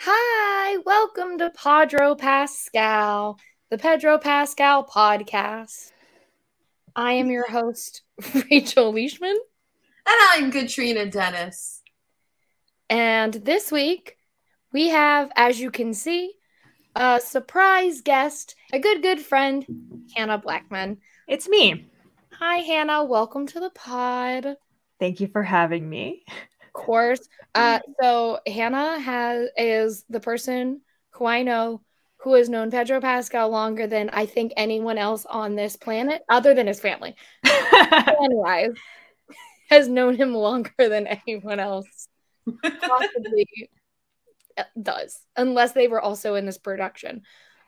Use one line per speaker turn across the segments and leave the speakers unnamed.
Hi, welcome to Pedro Pascal, the Pedro Pascal podcast. I am your host, Rachel Leishman.
And I'm Katrina Dennis.
And this week, we have, as you can see, a surprise guest, a good, good friend, Hannah Blackman.
It's me.
Hi, Hannah. Welcome to the pod.
Thank you for having me.
Course. Uh, so Hannah has is the person who I know who has known Pedro Pascal longer than I think anyone else on this planet, other than his family. Fan-wise, has known him longer than anyone else possibly does, unless they were also in this production.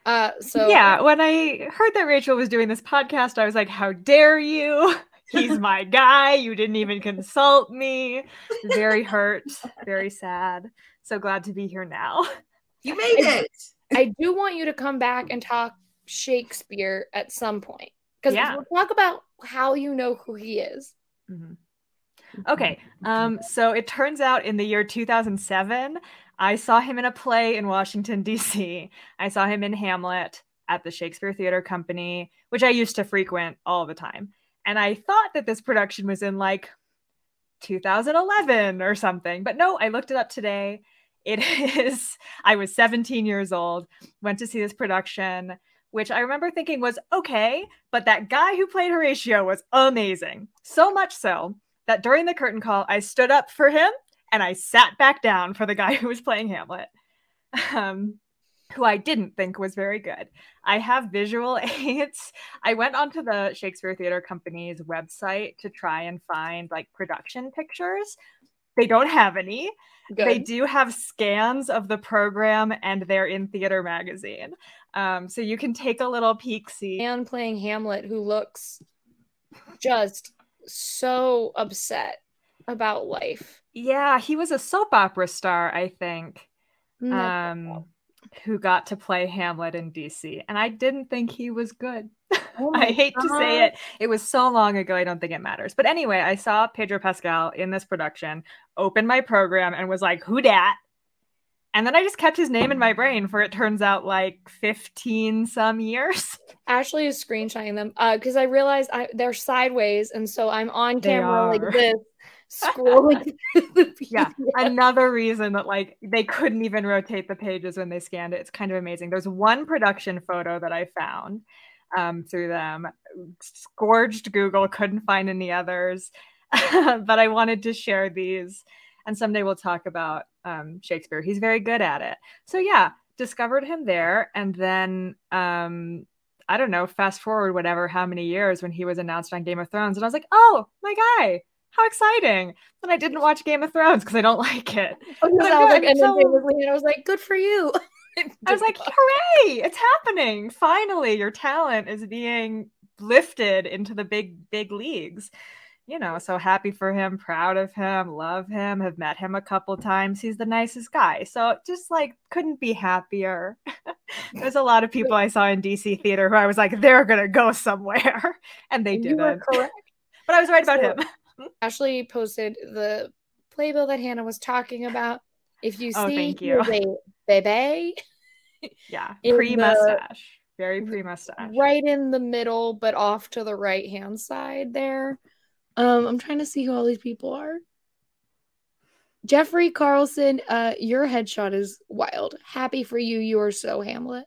Uh, so
yeah, when I heard that Rachel was doing this podcast, I was like, "How dare you! He's my guy. You didn't even consult me." Very hurt, very sad. So glad to be here now.
You made it.
I do want you to come back and talk Shakespeare at some point because
Yeah.
we'll talk about how you know who he is.
Mhm. Okay, um, so it turns out in the year 2007, I saw him in a play in Washington, D.C. I saw him in Hamlet at the Shakespeare Theater Company, which I used to frequent all the time. And I thought that this production was in like 2011 or something, but no, I looked it up today. It is, I was 17 years old, went to see this production, which I remember thinking was okay, but that guy who played Horatio was amazing. So much so that during the curtain call, I stood up for him and I sat back down for the guy who was playing Hamlet, um, who I didn't think was very good. I have visual aids. I went onto the Shakespeare Theater Company's website to try and find like production pictures. They don't have any.
Good.
They do have scans of the program and they're in Theater Magazine. Um, so you can take a little peek see.
And playing Hamlet who looks just so upset about life.
Yeah, he was a soap opera star, I think. Um, who got to play Hamlet in DC, and I didn't think he was good.
Oh
I hate to say it. It was so long ago, I don't think it matters. But anyway, I saw Pedro Pascal in this production, opened my program, and was like, "Who dat?" And then I just kept his name in my brain for it turns out like 15 some years.
Ashley is screenshotting them uh, because I realized I, they're sideways, and so I'm on
They
camera like this, scrolling
Yeah, Another reason that like they couldn't even rotate the pages when they scanned it. It's kind of amazing. There's one production photo that I found um, through them. Scourged Google, couldn't find any others, but I wanted to share these. And someday we'll talk about um, Shakespeare. He's very good at it. So yeah, discovered him there, and then um, I don't know. Fast forward whatever how many years when he was announced on Game of Thrones, and I was like, oh my guy. How exciting! And I didn't watch Game of Thrones because I don't like it.
Oh, I was
But I'm
all like-
good.
and
So-
and I was like, "Good for you."
I was like, hooray! It's happening! Finally, your talent is being lifted into the big, big leagues. You know, so happy for him, proud of him, love him, have met him a couple times. He's the nicest guy. So just like couldn't be happier. There's a lot of people I saw in DC theater who I was like, they're gonna go somewhere. And they didn't.
correct.
But I was right about
So-
him.
Ashley posted the playbill that Hannah was talking about. If you
Oh,
see
thank you.
here's a baby
Yeah. Pre mustache. Very pre mustache.
right in the middle, but off to the right hand side there. Um, I'm trying to see who all these people are. Jeffrey Carlson, uh, your headshot is wild. Happy for you. You are so Hamlet.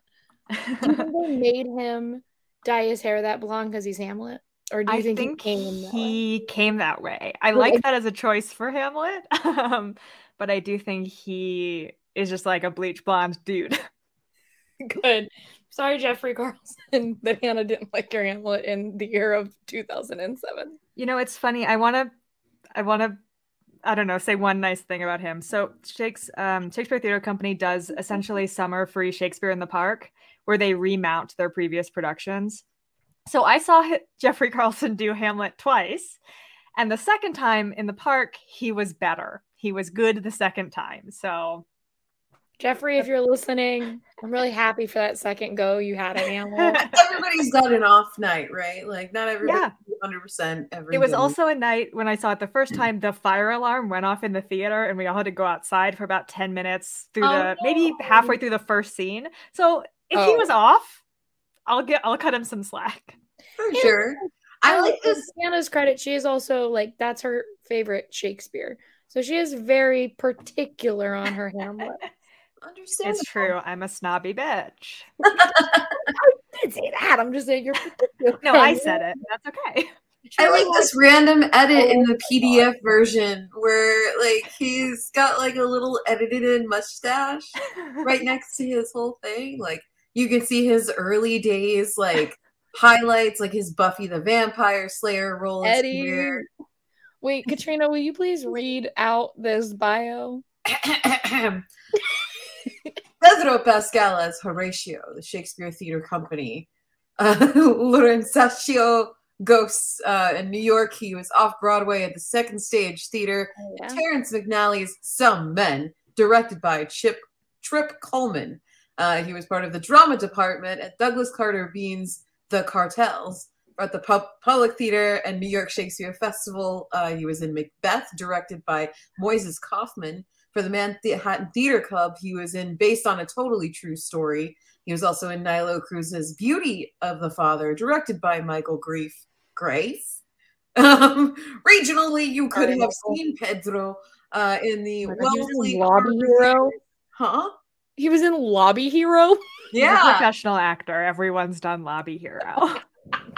Do you think they made him dye his hair that blonde because he's Hamlet? Or do you
I
think,
think,
he came that way?
he came that way. I
Well,
like
I-
that as a choice for Hamlet, um, but I do think he is just like a bleach blonde dude.
Good. Sorry, Jeffrey Carlson, that Hannah didn't like your Hamlet in the year of 2007.
You know, it's funny. I want to, I want to, I don't know, say one nice thing about him. So um, Shakespeare Theater Company does essentially summer free Shakespeare in the Park, where they remount their previous productions. So I saw Jeffrey Carlson do Hamlet twice, and the second time in the park, he was better. He was good the second time. So
Jeffrey, if you're listening, I'm really happy for that second go you had at Hamlet.
Everybody's got an off night, right? Like not everybody
Yeah.
100% every
It was
day.
also a night when I saw it the first mm. time. The fire alarm went off in the theater, and we all had to go outside for about ten minutes through
Oh,
the maybe halfway through the first scene. So if he
Oh.
was off, I'll get I'll cut him some slack.
for sure. I like this.
Hannah's credit, she is also like that's her favorite Shakespeare. So she is very particular on her Hamlet.
Understandable.
It's true. I'm a snobby bitch.
I didn't say that. I'm just saying you're particular.
No, I said it. That's okay.
I like this random edit in the PDF version where like he's got like a little edited in mustache right next to his whole thing. Like you can see his early days like highlights, like his Buffy the Vampire Slayer role. as
Eddie.
career.
Wait, Katrina, will you please read out this bio?
Pedro Pascal as Horatio, the Shakespeare Theater Company. Uh, Lorenzaccio Ghosts uh, in New York. He was off Broadway at the Second Stage Theater.
Yeah.
Terrence McNally's Some Men, directed by Chip Trip Cullman. Uh, he was part of the drama department at Douglas Carter Beane's The Cartels. At the Pub- Public Theater and New York Shakespeare Festival, uh, he was in Macbeth, directed by Moises Kaufman. For the Manhattan Theater Club, he was in Based on a Totally True Story. He was also in Nilo Cruz's Beauty of the Father, directed by Michael Greif. Grace. Um, regionally, you could have seen Pedro uh, in the
my God, he was in
Wellesley
Lobby Hero.
Huh?
He was in Lobby Hero.
He's a
Yeah.
professional actor. Everyone's done Lobby Hero.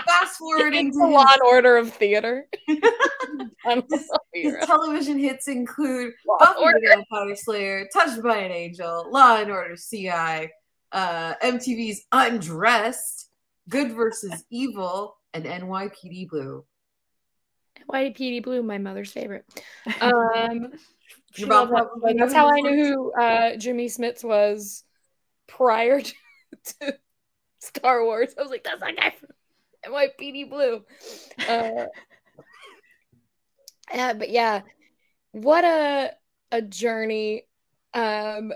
Fast forwarding
It's
to
the Law and Order of theater.
His- his television hits include
Law
Buffy the Vampire Slayer, Touched by an Angel, Law and Order CI, uh, MTV's Undressed, Good versus Evil, and NYPD Blue.
NYPD Blue, my mother's favorite. Um, she
Your mom
loved that
probably.
That's how I knew who uh, Jimmy Smits was prior to, to Star Wars. I was like, that's that guy from NYPD Blue. Uh, yeah, but yeah, what a a journey. Um,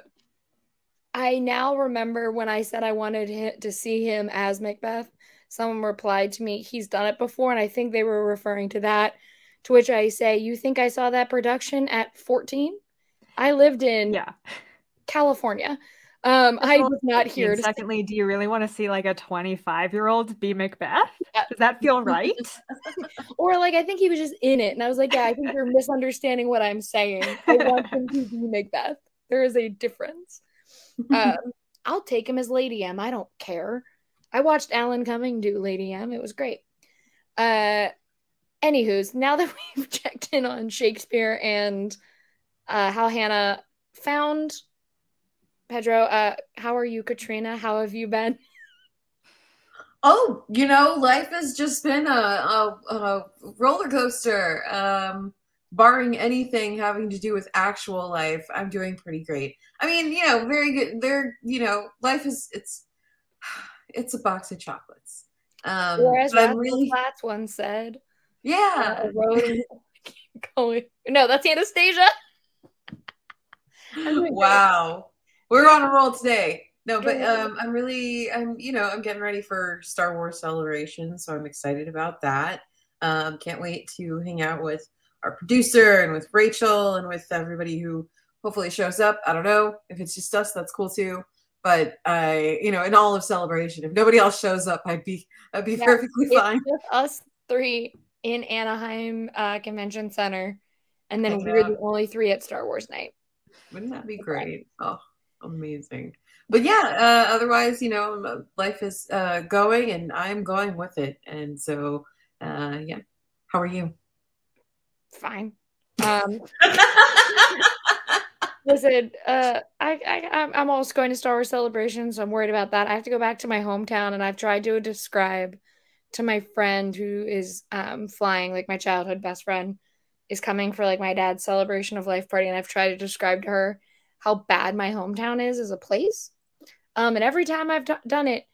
I now remember when I said I wanted to see him as Macbeth. Someone replied to me, he's done it before, and I think they were referring to that. To which I say, You think I saw that production at 14? I lived in
yeah.
California. Um, I was not here to
Secondly, do you really want to see like a 25 year old be Macbeth?
Yeah.
Does that feel right?
or like I think he was just in it, and I was like, Yeah, I think you're misunderstanding what I'm saying. I want him to be Macbeth. There is a difference. Um, I'll take him as Lady M. I don't care. I watched Alan Cumming do Lady M. It was great. Uh, anywho's now that we've checked in on Shakespeare and uh, how Hannah found Pedro, uh, how are you, Katrina? How have you been?
Oh, you know, life has just been a, a, a roller coaster. Um, barring anything having to do with actual life, I'm doing pretty great. I mean, you know, very good. There, you know, life is it's it's a box of chocolates. Um,
or as
really,
once said,
yeah.
a road going. No, that's Anastasia. I'm doing great.
Wow, we're on a roll today. No, but um, I'm really, I'm, you know, I'm getting ready for Star Wars celebration, so I'm excited about that. Um, can't wait to hang out with our producer and with Rachel and with everybody who hopefully shows up. I don't know if it's just us, that's cool too. But I, you know, in all of celebration, if nobody else shows up, I'd be, I'd be
Yeah,
perfectly fine.
just us three in Anaheim uh, Convention Center, and then we're
yeah.
the only three at Star Wars night.
Wouldn't that be great? Oh, amazing. But yeah, uh, otherwise, you know, life is uh, going and I'm going with it. And so, uh, yeah. How are you?
Fine. Um, listen, uh, I, I, I'm- I'm almost going to Star Wars Celebration, so I'm worried about that. I have to go back to my hometown, and I've tried to describe to my friend who is um, flying, like my childhood best friend, is coming for like my dad's celebration of life party, and I've tried to describe to her how bad my hometown is as a place. Um, and every time I've d- done it,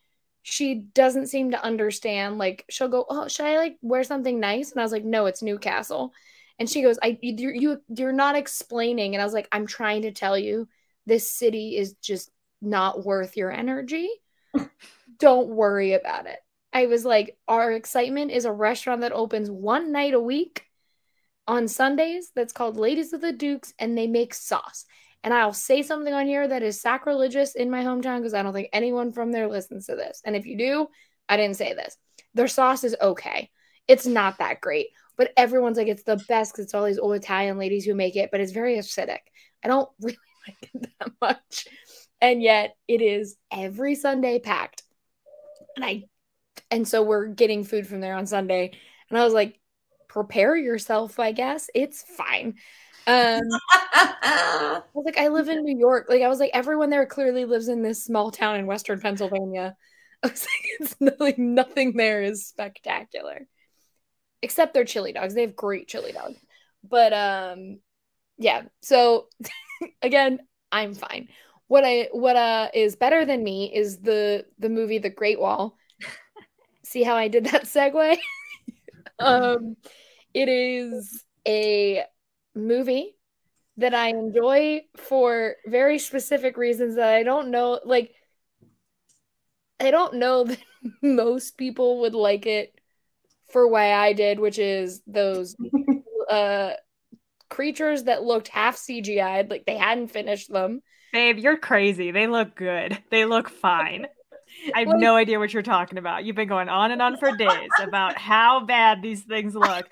she doesn't seem to understand. Like she'll go, "Oh, should I like wear something nice?" And I was like, "No, it's Newcastle." And she goes, "I you you you're not explaining." And I was like, "I'm trying to tell you this city is just not worth your energy, don't worry about it. I was like, our excitement is a restaurant that opens one night a week on Sundays that's called Ladies of the Dukes, and they make sauce. And I'll say something on here that is sacrilegious in my hometown because I don't think anyone from there listens to this. And if you do, I didn't say this. Their sauce is okay. It's not that great, but everyone's like, it's the best because it's all these old Italian ladies who make it, but it's very acidic. I don't really like it that much. And yet it is every Sunday packed. And I, and so we're getting food from there on Sunday. And I was like, prepare yourself, I guess. It's fine. Um, I was like, I live in New York. Like, I was like, everyone there clearly lives in this small town in Western Pennsylvania. I was like, it's like nothing there is spectacular, except their chili dogs. They have great chili dogs, but um, yeah. So again, I'm fine. What I what uh is better than me is the the movie The Great Wall. See how I did that segue? um, it is a movie that I enjoy for very specific reasons that I don't know. Like, I don't know that most people would like it for why I did, which is those uh creatures that looked half CGI'd, like they hadn't finished them.
Babe, you're crazy. They look good. They look fine. I have no idea what you're talking about. You've been going on and on for days about how bad these things look.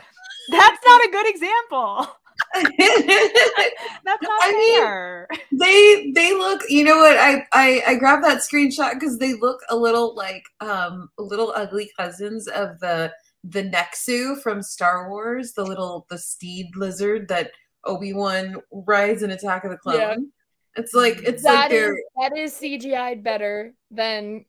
That's not a good example. That's not I fair.
Mean, they they look. You know what? I I, I grabbed that screenshot because they look a little like um little ugly cousins of the the Nexu from Star Wars, the little the steed lizard that Obi Wan rides in Attack of the Clone. Yeah. It's like it's
that
like is,
that is CGI'd better than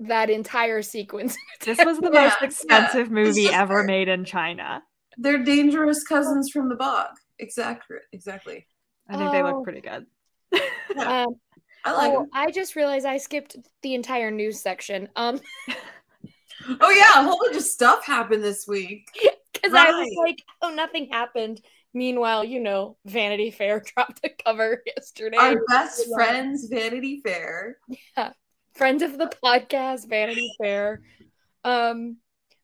that entire sequence.
this was the yeah, most expensive yeah. movie just, ever made in China.
They're dangerous cousins from the bog. Exactly. Exactly.
I think oh. they look oh. pretty good.
yeah. um, I like. Oh, I just realized I skipped the entire news section. Um.
oh yeah, a whole bunch of stuff happened this week.
Because right. I was like, oh, nothing happened. Meanwhile, you know, Vanity Fair dropped a cover yesterday.
Our best friends, Vanity Fair.
Yeah, friend of the podcast, Vanity Fair. Um,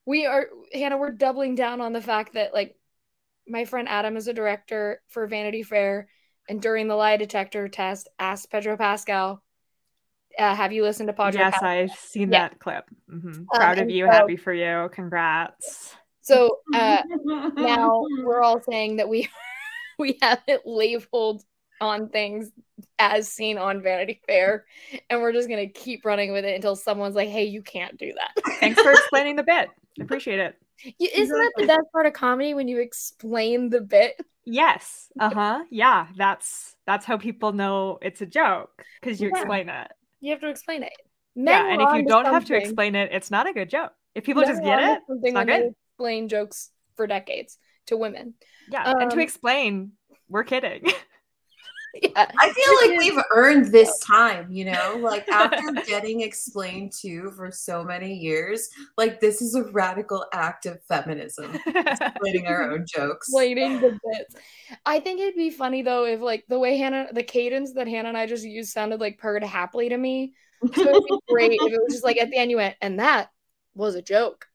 we are Hannah. We're doubling down on the fact that like my friend Adam is a director for Vanity Fair, and during the lie detector test, asked Pedro Pascal, uh, "Have you listened to Pedro?"
Yes, Pascal? I've seen yeah. that clip. Mm-hmm. Um, Proud um, of you. So, happy for you. Congrats.
So uh, now we're all saying that we we have it labeled on things as seen on Vanity Fair, and we're just gonna keep running with it until someone's like, "Hey, you can't do that."
Thanks for explaining the bit. I appreciate it.
Isn't that the best part of comedy when you explain the bit?
Yes. Uh huh. Yeah. That's that's how people know it's a joke because you yeah. explain it.
You have to explain it.
Men yeah, and if you don't have to explain it, it's not a good joke. If people Men just get it, it's not good.
Explain jokes for decades to women.
Yeah, um, and to um, explain, we're kidding.
yeah. I feel like we've earned this time, you know, like after getting explained to for so many years, like this is a radical act of feminism, explaining our own jokes,
explaining the bits. I think it'd be funny though if like the way Hannah, the cadence that Hannah and I just used sounded like purred happily to me. So it'd be great if it was just like at the end you went, and that was a joke.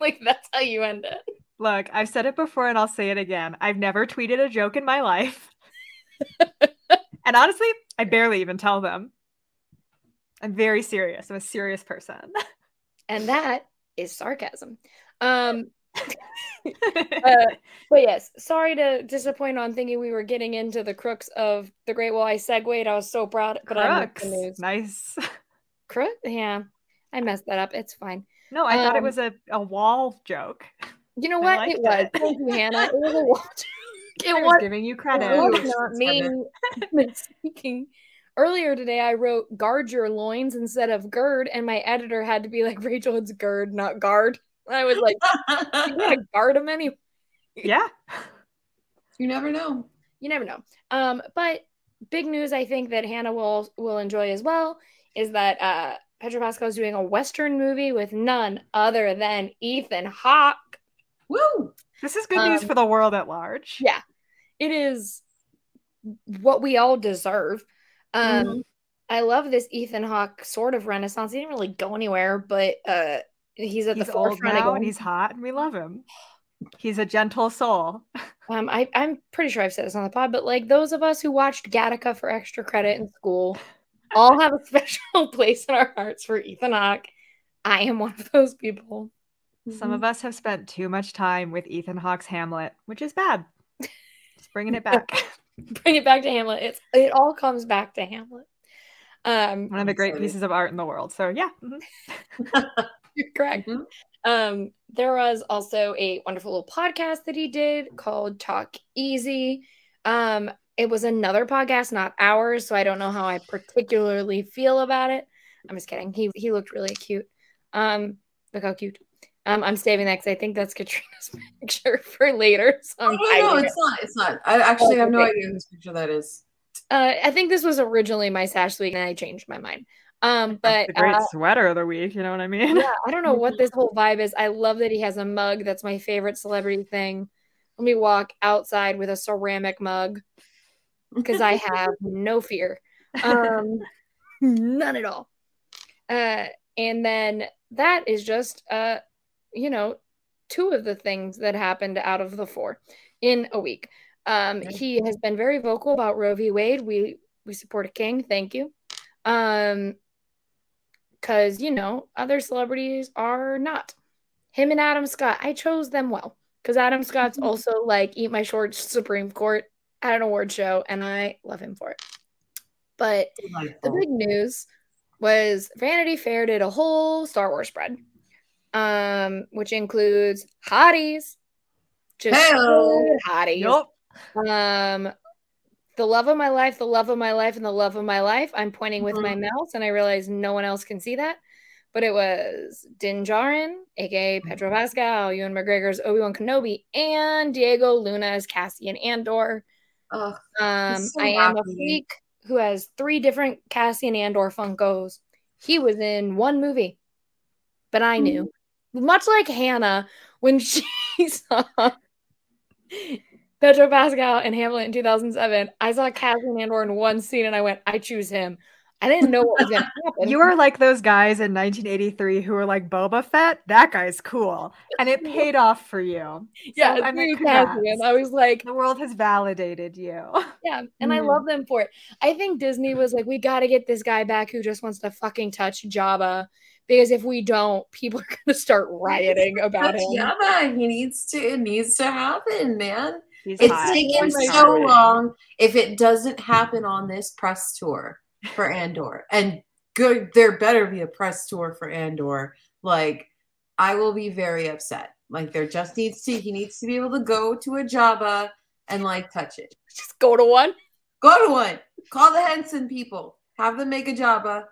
like that's how you end it.
Look, I've said it before and I'll say it again. I've never tweeted a joke in my life. and honestly, I barely even tell them. I'm very serious. I'm a serious person.
and that is sarcasm. Um uh, but yes, sorry to disappoint on thinking we were getting into the crooks of the Great Wall. I segued. I was so proud, but
crooks. I'm nice.
Crook? Yeah, I messed that up. It's fine.
No, I um, thought it um, was a, a wall joke.
You know what? It was. It. Thank you, Hannah. It was a wall joke
it was giving you credit. It
was not me speaking. Earlier today, I wrote "guard your loins" instead of "gird," and my editor had to be like, "Rachel, it's gird, not guard." I was like, "You gotta guard them anyway."
Yeah,
you never know.
You never know. Um, but big news, I think that Hannah will will enjoy as well is that uh, Pedro Pascal is doing a Western movie with none other than Ethan Hawke.
Woo!
This is good um, news for the world at large.
Yeah, it is what we all deserve. Um,
Mhm.
I love this Ethan Hawke sort of renaissance. He didn't really go anywhere, but uh, he's at
He's
the forefront
now and he's hot and we love him. He's a gentle soul.
Um, I, I'm pretty sure I've said this on the pod, but like those of us who watched Gattaca for extra credit in school all have a special place in our hearts for Ethan Hawke. I am one of those people.
Some of us have spent too much time with Ethan Hawke's Hamlet, which is bad. Just bringing it back.
Bring it back to Hamlet. It's it all comes back to Hamlet. Um,
One of the great pieces of art in the world. So yeah. mhm.
You're correct.
Mhm.
Um, there was also a wonderful little podcast that he did called Talk Easy. Um, it was another podcast, not ours, so I don't know how I particularly feel about it. I'm just kidding. He he looked really cute. Um, look how cute. Um, I'm saving that because I think that's Katrina's picture for later. So
Oh,
I'm
no, no,
hiding it.
it's not. It's not. I actually have no
Okay.
idea whose picture that is.
Uh, I think this was originally my sash week, and I changed my mind. Um, but
the great
uh,
sweater of the week, you know what I mean?
yeah, I don't know what this whole vibe is. I love that he has a mug. That's my favorite celebrity thing. Let me walk outside with a ceramic mug because I have no fear. Um, none at all. Uh, and then that is just, uh, you know, two of the things that happened out of the four in a week. Um, he has been very vocal about Roe v. Wade. We we support a king. Thank you. Um, because you know other celebrities are not. Him and Adam Scott. I chose them well because Adam Scott's also like Eat My Shorts Supreme Court at an award show, and I love him for it. But the big news was Vanity Fair did a whole Star Wars spread, um, which includes hotties, just
Hey-o.
hotties.
Yup.
Um, the love of my life, the love of my life, and the love of my life. I'm pointing with my mouse, and I realize no one else can see that. But it was Din Djarin, aka Pedro Pascal, Ewan McGregor's Obi Wan Kenobi, and Diego Luna as Cassian Andor.
Ugh,
Um,
so
I am a freak who has three different Cassian Andor Funkos. He was in one movie, but I knew, much like Hannah when she saw Pedro Pascal in Hamlet in 2007. I saw Cassian Andor in one scene, and I went, "I choose him." I didn't know what was going to happen.
You are like those guys in 1983 who were like Boba Fett. That guy's cool, and it paid off for you.
yeah,
So, I
I
mean,
Cassian. I was like,
The world has validated you.
Yeah, and I
Mhm.
love them for it. I think Disney was like, we got to get this guy back who just wants to fucking touch Jabba because if we don't, people are gonna start rioting about
But
him.
yeah, man, he needs to. It needs to happen, man.
He's
It's
hot.
taken
He's
so
hot.
long. If it doesn't happen on this press tour for Andor, and good, there better be a press tour for Andor. Like, I will be very upset. Like, there just needs to. He needs to be able to go to a Jabba and like touch it.
Just go to one.
Go to one. Call the Henson people. Have them make a Jabba.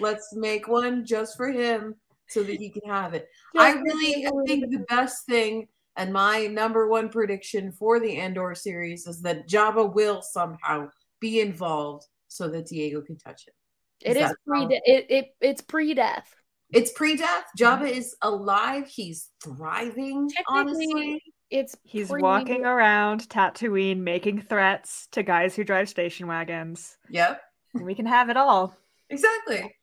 Let's make one just for him so that he can have it. I really I think the best thing and my number one prediction for the Andor series is that Jabba will somehow be involved so that Diego can touch it.
it
is
is
that
pre
how-
it, it it's pre-death.
It's pre-death. Jabba is alive. He's thriving. Honestly,
It's
He's
pre-
walking around Tatooine making threats to guys who drive station wagons.
yep,
And we can have it all.
Exactly.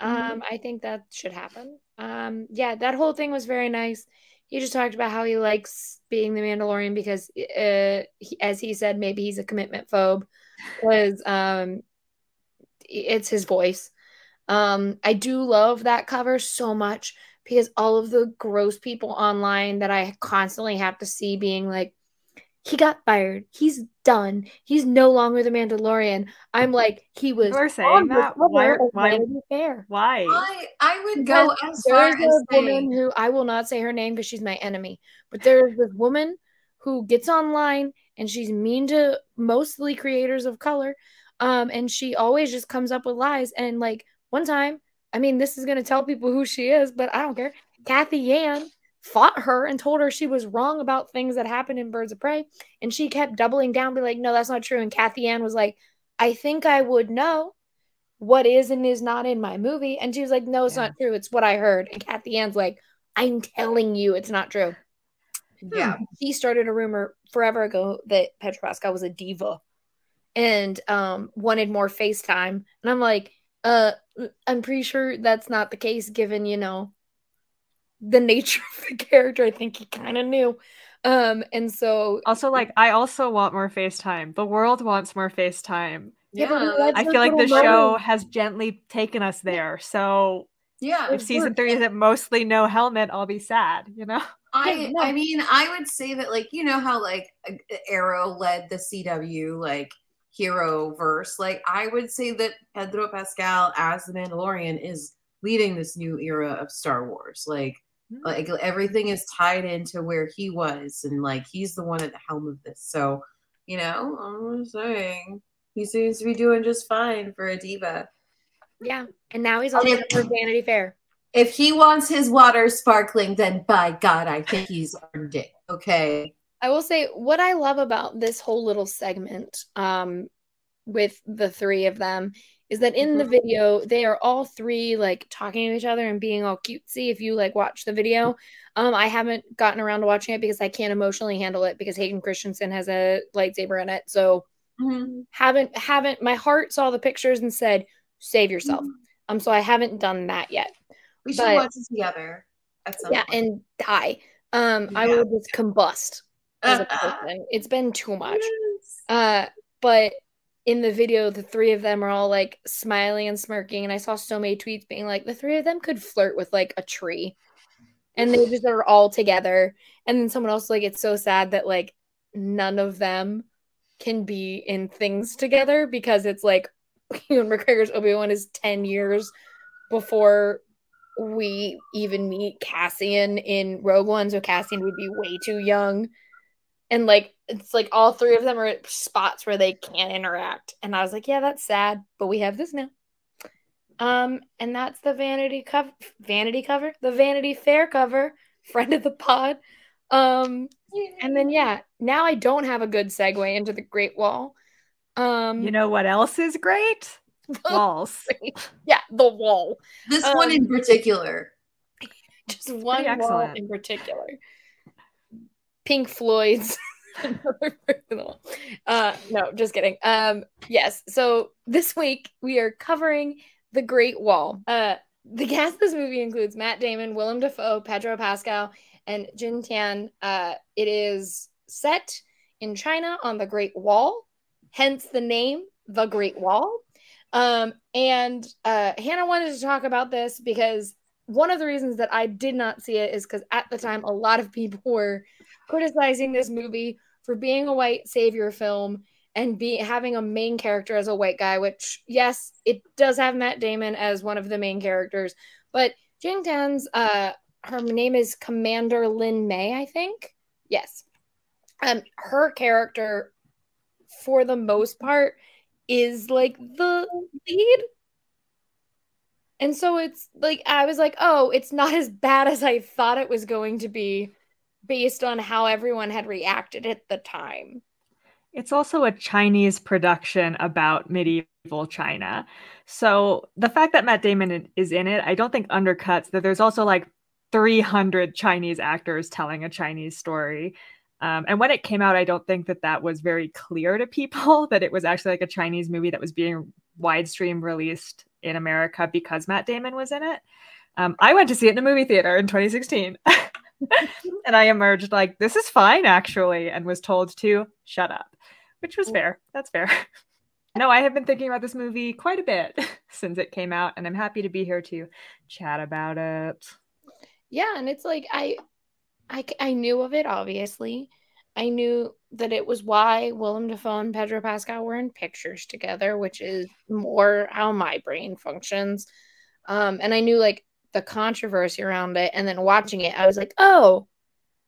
Um, I think that should happen. Um, yeah, that whole thing was very nice. He just talked about how he likes being the Mandalorian because, uh, he, as he said, maybe he's a commitment phobe because um, it's his voice. Um, I do love that cover so much because all of the gross people online that I constantly have to see being like, he got fired. He's done. He's no longer the Mandalorian. I'm like, he was
You are
on
saying that?
cover
Why?
of
Why?
Fair.
Why?
I I would go as far
There's
as
a woman
saying
who I will not say her name because she's my enemy, but there's this woman who gets online and she's mean to mostly creators of color. Um, and she always just comes up with lies. And like one time, I mean, this is gonna tell people who she is, but I don't care. Cathy Yan fought her and told her she was wrong about things that happened in Birds of Prey, and she kept doubling down, be like, "No, that's not true." And Cathy Yan was like, "I think I would know." what is and is not in my movie. And she was like, No, it's
Yeah.
not true. It's what I heard. And Cathy Yan's like, I'm telling you it's not true.
yeah.
He started a rumor forever ago that Pedro Pascal was a diva. and um wanted more FaceTime. And I'm like, uh I'm pretty sure that's not the case given, you know, the nature of the character. I think he kind of knew. Um and so
Also like I also want more FaceTime. The world wants more FaceTime.
Yeah,
Yeah,
I feel like the
little
show has gently taken us there. So
yeah.
if season
worked.
three is at mostly no helmet, I'll be sad, you know?
I I mean, I would say that like you know how like Arrow led the CW like Arrowverse. Like I would say that Pedro Pascal as the Mandalorian is leading this new era of Star Wars. Like. Like everything is tied into where he was and like he's the one at the helm of this. So, you know, I'm just saying he seems to be doing just fine for a diva.
Yeah. And now he's on
And
the
if-
cover of Vanity Fair.
If he wants his water sparkling, then by God, I think he's earned it. Okay.
I will say what I love about this whole little segment um with the three of them is that in the
Mhm.
video they are all three like talking to each other and being all cutesy if you like watch the video. Um I haven't gotten around to watching it because I can't emotionally handle it because Hayden Christensen has a lightsaber in it. So
Mhm.
haven't haven't my heart saw the pictures and said save yourself.
Mm-hmm.
Um so I haven't done that yet.
We should
But-
watch it together at some
Yeah,
point.
and die. Um I
Yeah.
will just combust as a person. It's been too much.
Yes.
Uh, but in the video, the three of them are all like smiling and smirking, and I saw so many tweets being like, the three of them could flirt with like a tree, and they just are all together. And then someone else like, it's so sad that like none of them can be in things together because it's like Ewan McGregor's Obi Wan is ten years before we even meet Cassian in Rogue One, so Cassian would be way too young and like it's like all three of them are at spots where they can't interact. And i was like yeah that's sad but we have this now. Um and that's the vanity cover vanity cover? The vanity fair cover friend of the pod. Um and then yeah now i don't have a good segue into the great wall. Um
You know what else is great? Walls.
yeah the wall.
This one in
um,
particular.
just one wall in particular pink floyd's uh no just kidding. Um yes so this week we are covering the great wall. Uh the cast of this movie includes matt damon willem dafoe pedro pascal and jing tian. Uh it is set in china on the great wall hence the name the great wall. Um and uh hannah wanted to talk about this because one of the reasons that I did not see it is because at the time a lot of people were criticizing this movie for being a white savior film and be having a main character as a white guy, which yes, it does have Matt Damon as one of the main characters, but Jing Tian's uh her name is Commander Lin Mae, I think. Yes. Um her character for the most part is like the lead and so it's like I was like, oh, it's not as bad as I thought it was going to be based on how everyone had reacted at the time.
It's also a Chinese production about medieval China. So the fact that Matt Damon is in it, I don't think undercuts that there's also like 300 Chinese actors telling a Chinese story. Um, and when it came out, I don't think that that was very clear to people that it was actually like a Chinese movie that was being wide stream released in America because Matt Damon was in it. Um, I went to see it in a movie theater in 2016. and I emerged like, this is fine, actually, and was told to shut up, which was fair. That's fair. no, I have been thinking about this movie quite a bit since it came out, and I'm happy to be here to chat about it.
Yeah, and it's like I, I, I knew of it obviously. I knew that it was why Willem Dafoe and Pedro Pascal were in pictures together, which is more how my brain functions. Um, and I knew like the controversy around it, and then watching it, I was like, oh,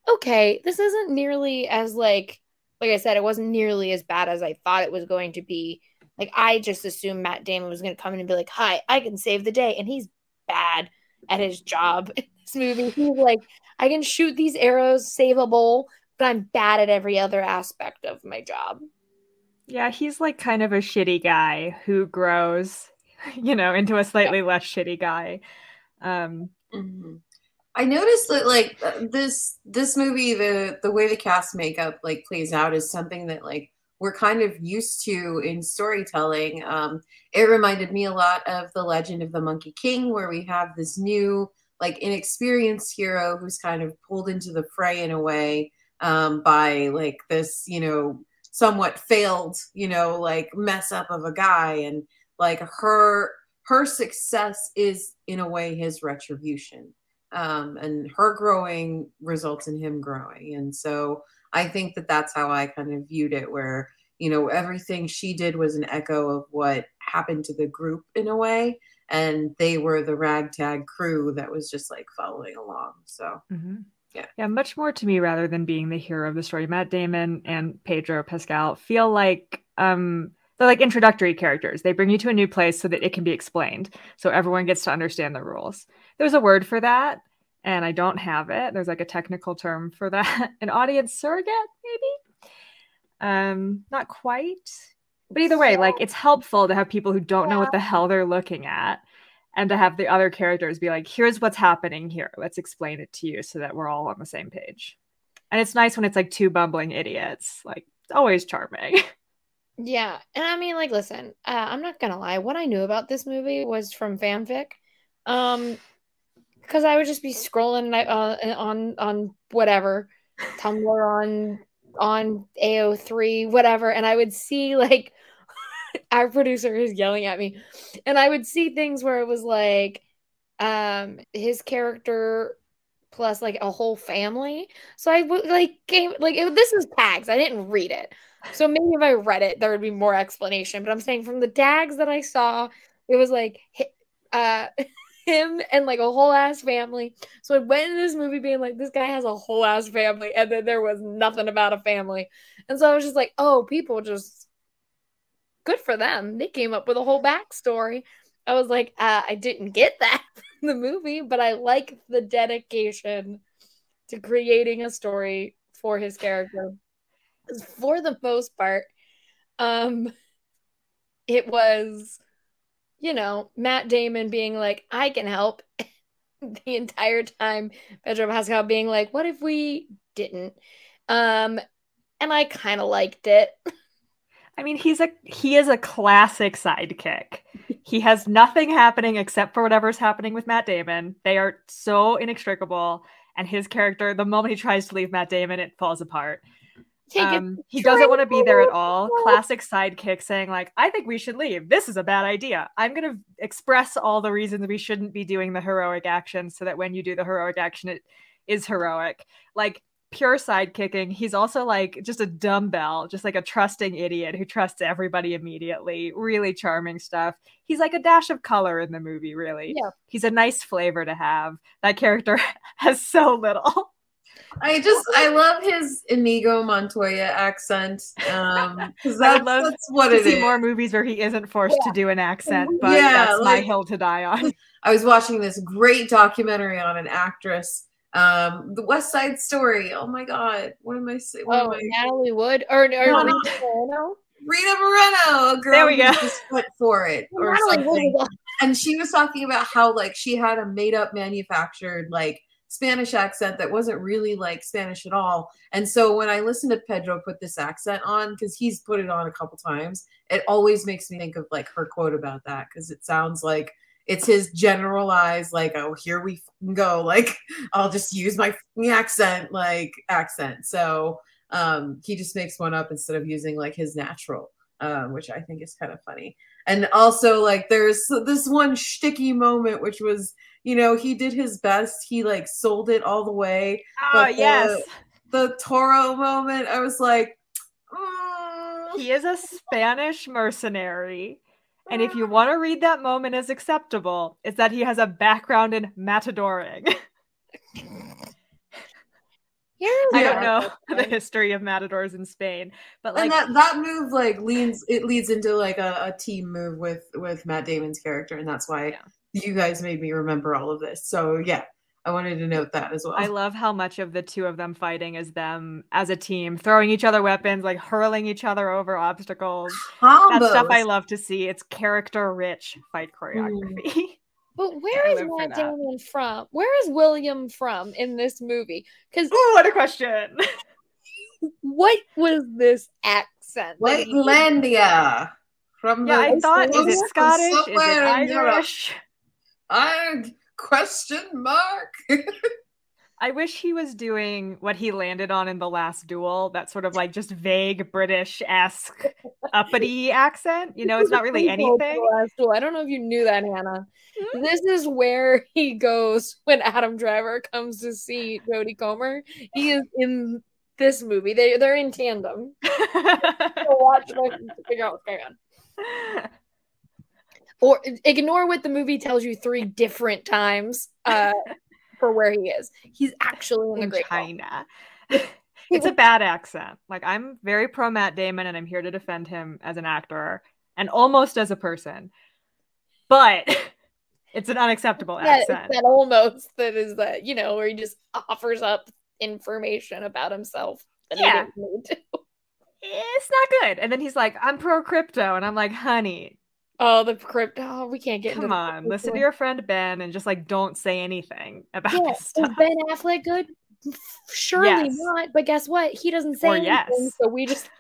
okay, this isn't nearly as like, like I said, it wasn't nearly as bad as I thought it was going to be. Like I just assumed Matt Damon was going to come in and be like, "Hi, I can save the day," and he's bad at his job in this movie. He's like, "I can shoot these arrows, save a bowl, but I'm bad at every other aspect of my job."
Yeah, he's like kind of a shitty guy who grows, you know, into a slightly less shitty guy. Um,
Mhm. I noticed that like this this movie the the way the cast makeup like plays out is something that like we're kind of used to in storytelling. Um, it reminded me a lot of the Legend of the Monkey King, where we have this new, like, inexperienced hero who's kind of pulled into the fray in a way um, by like this, you know, somewhat failed, you know, like mess up of a guy, and like her her success is in a way his retribution um, and her growing results in him growing and so i think that that's how i kind of viewed it where you know everything she did was an echo of what happened to the group in a way and they were the ragtag crew that was just like following along so
Mm-hmm.
Yeah.
Yeah, much more to me rather than being the hero of the story. Matt Damon and Pedro Pascal feel like um they're like introductory characters. They bring you to a new place so that it can be explained. So everyone gets to understand the rules. There's a word for that, and I don't have it. There's like a technical term for that. An audience surrogate, maybe? Um, not quite. But either way, like it's helpful to have people who don't know what the hell they're looking at and to have the other characters be like, here's what's happening here. Let's explain it to you so that we're all on the same page. And it's nice when it's like two bumbling idiots. Like, it's always charming.
Yeah, and I mean, like, listen, uh, I'm not gonna lie. What I knew about this movie was from fanfic, um, because I would just be scrolling uh, on on whatever Tumblr on on AO3 whatever, and I would see like our producer is yelling at me, and I would see things where it was like, um, his character plus like a whole family. So I like came like it, this is tags. I didn't read it. So maybe if I read it, there would be more explanation. But I'm saying from the tags that I saw, it was like uh him and like a whole ass family. So I went in this movie being like, this guy has a whole ass family, and then there was nothing about a family. And so I was just like, oh, people just good for them. They came up with a whole backstory. I was like, uh, I didn't get that the movie, but I like the dedication to creating a story for his character. For the most part, um, it was, you know, Matt Damon being like, I can help the entire time, Pedro Pascal being like, what if we didn't? Um, and I kind of liked it.
I mean, he's a he is a classic sidekick. He has nothing happening except for whatever's happening with Matt Damon. They are so inextricable, and his character, the moment he tries to leave Matt Damon, it falls apart.
Take
Um, he doesn't want to be there at all. Classic sidekick saying like, "I think we should leave. This is a bad idea. I'm going to express all the reasons we shouldn't be doing the heroic action, so that when you do the heroic action, it is heroic." Like pure sidekicking. He's also like just a dumbbell, just like a trusting idiot who trusts everybody immediately. Really charming stuff. He's like a dash of color in the movie. Really,
Yeah.
He's a nice flavor to have. That character has so little.
I just I love his Inigo Montoya accent. Um, because
I would
that's,
love
that's what
to
it
see
is.
more movies where he isn't forced to do an accent, but
Yeah,
that's my hill to die on.
I was watching this great documentary on an actress, um, The West Side Story. Oh my god, what am I saying? What
Oh,
am I?
Natalie Wood or, or
No.
Rita Moreno?
Rita Moreno, girl
There we go.
just went for it or
Natalie Wood
something. and she was talking about how like she had a made up manufactured like Spanish accent that wasn't really like Spanish at all. And so when I listen to Pedro put this accent on, because he's put it on a couple times, it always makes me think of like her quote about that because it sounds like it's his generalized like oh here we go like I'll just use my accent like accent. So um he just makes one up instead of using like his natural, um, which I think is kind of funny. And also like there's this one sticky moment which was you know he did his best. He like sold it all the way.
Oh
the-
yes,
the toro moment i was like mm,
he is a Spanish mercenary. And if you want to read that moment as acceptable, it's that he has a background in matadoring.
Yeah,
I don't know the history of matadors in Spain, but like
and that that move like leans it leads into like a, a team move with with matt damon's character and that's why you guys made me remember all of this. So yeah i wanted to note that as well
I love how much of the two of them fighting is them as a team, throwing each other weapons, like hurling each other over obstacles. That's stuff I love to see. It's character rich fight mm. choreography.
But where is
I
is
live for
Matt. Damon from? Where is Willem from in this movie? Because
Ooh, what a question.
what was this accent? accent. that
Whitelandia. From
Yeah, I thought is it
from
Scottish? Is it
somewhere in Europe.
Irish?
I question mark.
I wish he was doing what he landed on in the last duel, that sort of like just vague British esque uppity accent. You know, it's not really
Prequel to the
anything.
last duel. I don't know if you knew that, Hannah. Hmm? This is where he goes when Adam Driver comes to see Jodie Comer. He is in this movie. They they're in tandem. So watch it to figure out what's going on. Or ignore what the movie tells you three different times uh, for where he is. He's actually in the
in
Great.
China. it's a bad accent. Like I'm very pro Matt Damon and I'm here to defend him as an actor and almost as a person. But it's an unacceptable
Yeah, it's
accent.
that almost that is that you know where he just offers up information about himself. That he
Yeah.
didn't need to.
It's not good. And then he's like, I'm pro crypto. And I'm like, honey,
Oh, the crypt. Oh, we can't get
come
into
on, listen to your friend Ben and just like don't say anything about
Yeah,
this
is. Ben Affleck good? Surely
Yes.
not. But guess what? He doesn't say
Or
anything,
yes.
so we just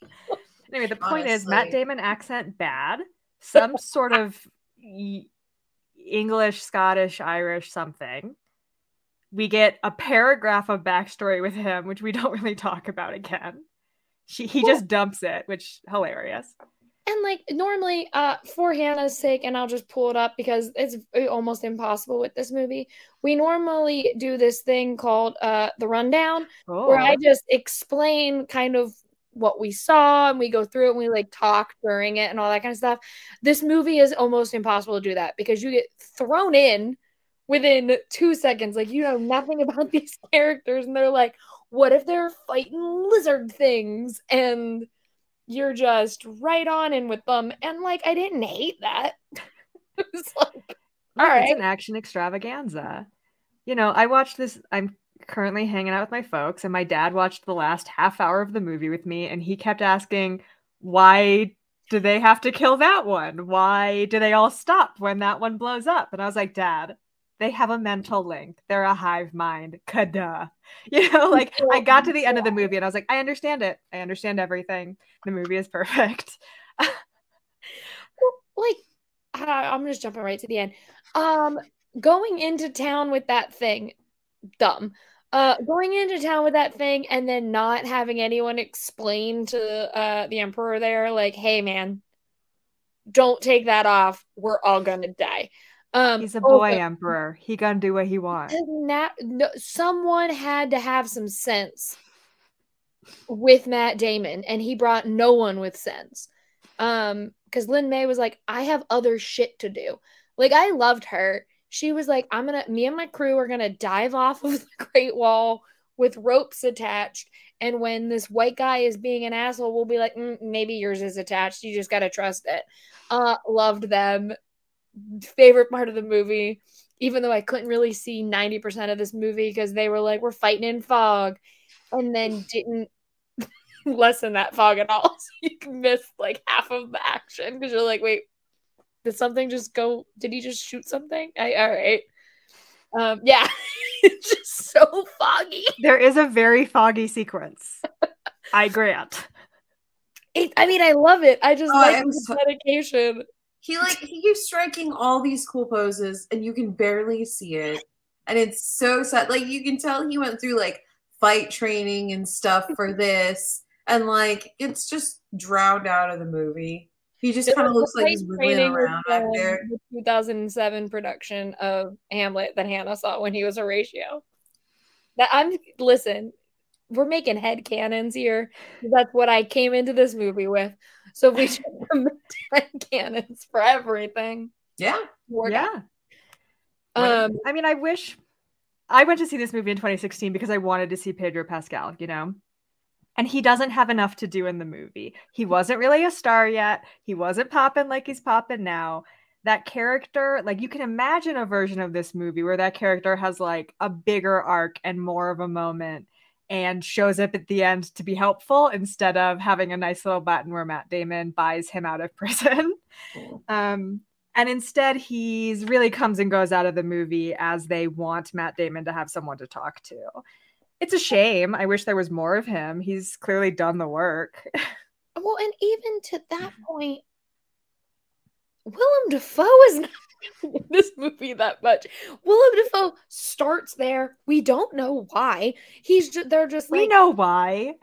Anyway, the point is Matt Damon accent bad, some sort of English, Scottish, Irish something. We get a paragraph of backstory with him, which we don't really talk about again. She, he just dumps it, which hilarious.
And like normally, uh, for Hannah's sake, and I'll just pull it up because it's almost impossible with this movie. We normally do this thing called uh the rundown,
Oh,
where I just explain kind of what we saw and we go through it and we like talk during it and all that kind of stuff. This movie is almost impossible to do that because you get thrown in within two seconds. Like you know nothing about these characters and they're like, what if they're fighting lizard things? And you're just right on in with them. And like I didn't hate that. it was like
Yeah,
all
it's an action extravaganza. You know, I watched this. I'm currently hanging out with my folks, and my dad watched the last half hour of the movie with me, and he kept asking, "Why do they have to kill that one? Why do they all stop when that one blows up?" And I was like, "Dad." They have a mental link. They're a hive mind. Kada. You know, like I got to the end of the movie and I was like, I understand it. I understand everything. The movie is perfect.
like I'm just jumping right to the end. Um, going into town with that thing, dumb. Uh, going into town with that thing and then not having anyone explain to uh the emperor there, like, hey man, don't take that off. We're all gonna die. Um,
He's a boy emperor. He gonna do what he wants.
na- no, someone had to have some sense with Matt Damon, and he brought no one with sense. Um, because Lin Mae was like, I have other shit to do. Like, I loved her. She was like, I'm gonna, me and my crew are gonna dive off of the Great Wall with ropes attached. And when this white guy is being an asshole, we'll be like, "Mm, maybe yours is attached. You just gotta trust it. Uh, loved them. Favorite part of the movie even though I couldn't really see 90% of this movie because they were like, we're fighting in fog, and then didn't lessen that fog at all. So you missed like half of the action because you're like, wait, did something just go? Did he just shoot something? I, all right. Um, yeah, it's just so foggy.
There is a very foggy sequence. I grant.
It, I mean, I love it. I just
Oh,
like the
so-
dedication.
He like he keeps striking all these cool poses, and you can barely see it, and it's so sad. Like you can tell he went through like fight training and stuff for this, and like it's just drowned out of the movie. He just kind of looks like he's wiggling around back there.
The 2007 production of Hamlet that Hannah saw when he was Horatio. That I'm listen, we're making head cannons here. That's what I came into this movie with. So we should cannons for everything.
Yeah,
We're
yeah.
Um,
I mean, I wish I went to see this movie in 2016 because I wanted to see Pedro Pascal, you know? And he doesn't have enough to do in the movie. He wasn't really a star yet. He wasn't popping like he's popping now. That character, like you can imagine a version of this movie where that character has like a bigger arc and more of a moment and shows up at the end to be helpful instead of having a nice little button where Matt Damon buys him out of prison. Um, and instead, he's really comes and goes out of the movie as they want Matt Damon to have someone to talk to. It's a shame. I wish there was more of him. He's clearly done the work.
well, and even to that point, Willem Dafoe is not this movie that much. Willem Dafoe starts there. We don't know why. He's just they're just like, we
know why.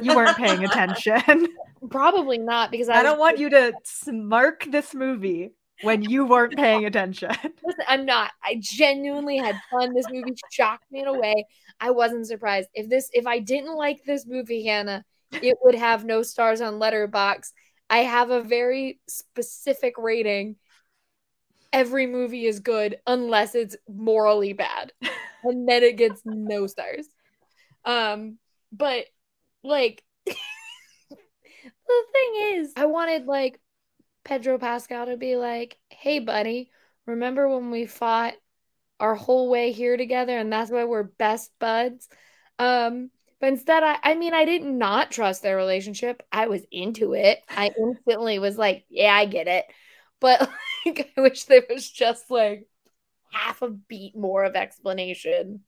You weren't paying attention.
probably not because I,
I don't want you to smirk this movie when you weren't paying attention.
Listen, I'm not. I genuinely had fun. This movie shocked me in a way. I wasn't surprised. If this if I didn't like this movie, Hannah, it would have no stars on Letterboxd. I have a very specific rating. Every movie is good unless it's morally bad. And then it gets no stars. Um, but like the thing is, I wanted like Pedro Pascal to be like, hey, buddy, remember when we fought our whole way here together and that's why we're best buds? Um, but instead, I, I mean, I did not trust their relationship. I was into it. I instantly was like, yeah, I get it. But like, I wish there was just like half a beat more of explanation.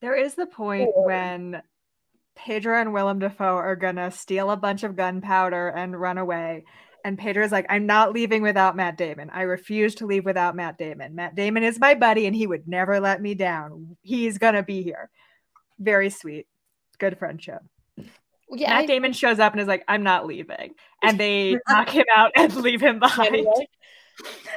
There is the point when Pedro and Willem Dafoe are gonna steal a bunch of gunpowder and run away. And Pedro's like, I'm not leaving without Matt Damon. I refuse to leave without Matt Damon. Matt Damon is my buddy and he would never let me down. He's gonna be here. Very sweet. Good friendship.
Yeah,
Matt
I-
Damon shows up and is like, I'm not leaving. And they knock him out and leave him behind.
anyway.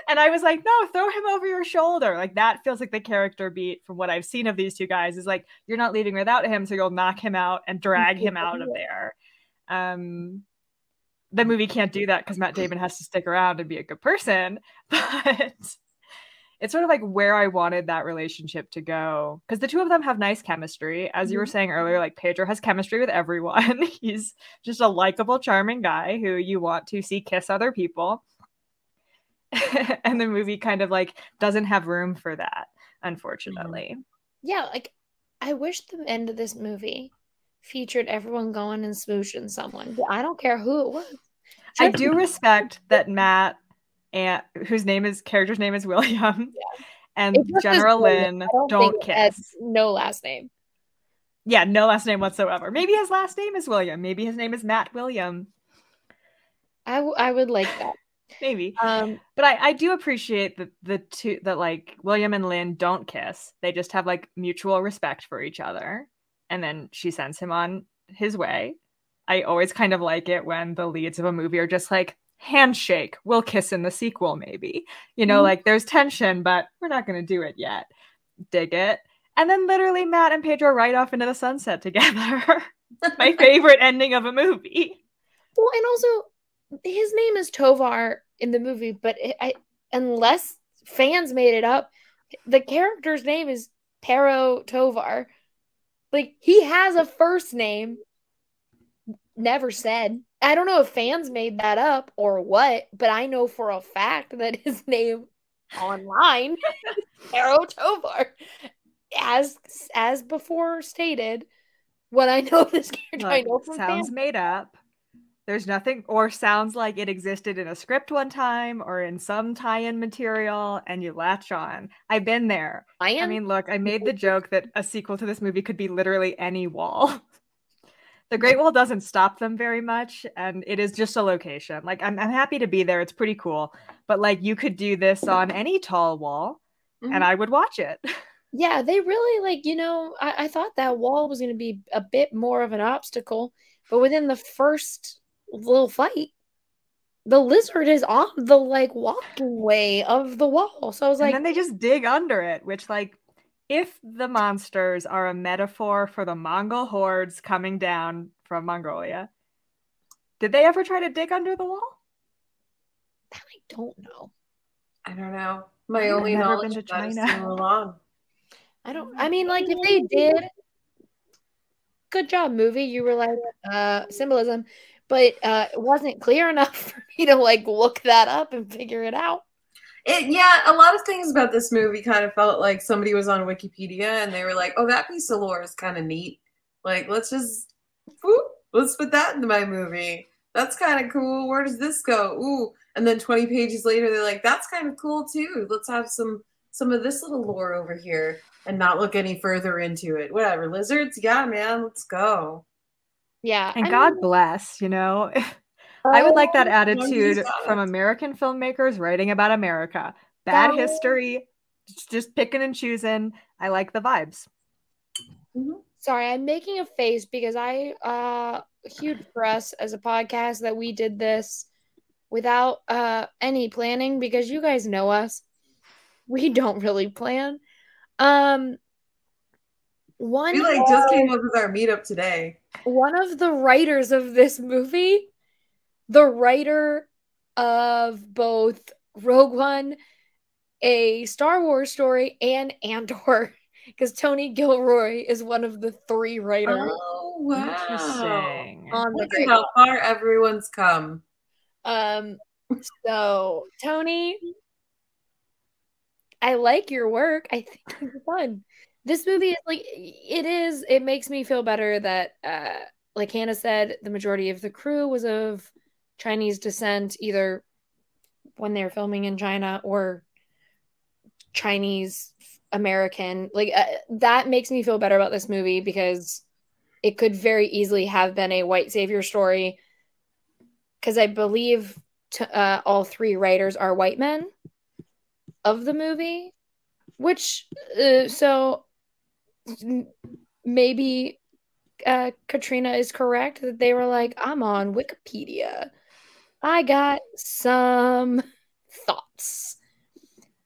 And I was like, no, throw him over your shoulder. Like that feels like the character beat from what I've seen of these two guys is like, you're not leaving without him, so you'll knock him out and drag him out of there. Um the movie can't do that because Matt Damon has to stick around and be a good person. But it's sort of like where I wanted that relationship to go. Because the two of them have nice chemistry. As you were mm-hmm. saying earlier, like Pedro has chemistry with everyone. He's just a likable, charming guy who you want to see kiss other people. and the movie kind of like doesn't have room for that, mm-hmm. unfortunately.
yeah, like I wish the end of this movie featured everyone going and smooching someone. I don't care who it was.
I do respect that Matt and whose name is character's name is William and General.
Lin don't,
don't
think it has
kiss.
no last name.
Yeah, no last name whatsoever. Maybe his last name is William. Maybe his name is Matt William.
I, w- I would like that.
Maybe.
Um,
But I, I do appreciate that the two that like William and Lin don't kiss. They just have like mutual respect for each other. And then she sends him on his way. I always kind of like it when the leads of a movie are just like handshake. We'll kiss in the sequel, maybe. You know,
Mhm.
like there's tension, but we're not gonna do it yet. Dig it. And then literally Matt and Pedro ride off into the sunset together. My favorite ending of a movie.
well, and also his name is Tovar in the movie, but it, I, unless fans made it up, the character's name is Pero Tovar. Like he has a first name, never said. I don't know if fans made that up or what, but I know for a fact that his name online is Tovar. As as before stated, what I know of this character, I know from
sounds
fans.
made up. There's nothing, or sounds like it existed in a script one time or in some tie in material, and you latch on. I've been there.
I am- I
mean, look, I made the joke that a sequel to this movie could be literally any wall. The Great Wall doesn't stop them very much, and it is just a location. Like, I'm, I'm happy to be there. It's pretty cool. But, like, you could do this on any tall wall,
Mhm.
and I would watch it.
Yeah, they really like, you know, I, I thought that wall was going to be a bit more of an obstacle, but within the first little fight, the lizard is on the like walking way of the wall. So I was
and
like,
then they just dig under it, which, like, if the monsters are a metaphor for the Mongol hordes coming down from Mongolia, did they ever try to dig under the wall?
I don't know.
I don't know. My
I've
only
never
knowledge
been
of
to
that is
China.
Mulan.
I don't, I mean, like, if they did, good job, movie. You were like, uh, symbolism, but uh, it wasn't clear enough for me to like look that up and figure it out.
It, yeah, a lot of things about this movie kind of felt like somebody was on Wikipedia and they were like, "Oh, that piece of lore is kind of neat. Like, let's just, whoop, let's put that into my movie. That's kind of cool. Where does this go? Ooh!" And then twenty pages later, they're like, "That's kind of cool too. Let's have some some of this little lore over here and not look any further into it. Whatever, lizards, yeah, man, let's go."
Yeah.
And
I
God
mean,
bless, you know. I would like that
Oh,
attitude from American filmmakers writing about America. Bad
That-
history, just picking and choosing. I like the vibes.
Mhm.
Sorry, I'm making a face because I uh huge for us as a podcast that we did this without uh any planning because you guys know us. We don't really plan. Um one
We like just came up with our meetup today.
one of the writers of this movie, the writer of both Rogue One, a Star Wars story, and Andor, because Tony Gilroy is one of the three writers
Oh wow!
Interesting.
on the
Look how far everyone's come.
Um, so Tony, I like your work. I think it's fun. This movie is like it is. It makes me feel better that, uh, like Hannah said, the majority of the crew was of Chinese descent, either when they're filming in China or Chinese American. Like uh, that makes me feel better about this movie because it could very easily have been a white savior story because I believe t- uh, all three writers are white men of the movie, which uh, so maybe uh, Katrina is correct that they were like, I'm on Wikipedia. I got some thoughts,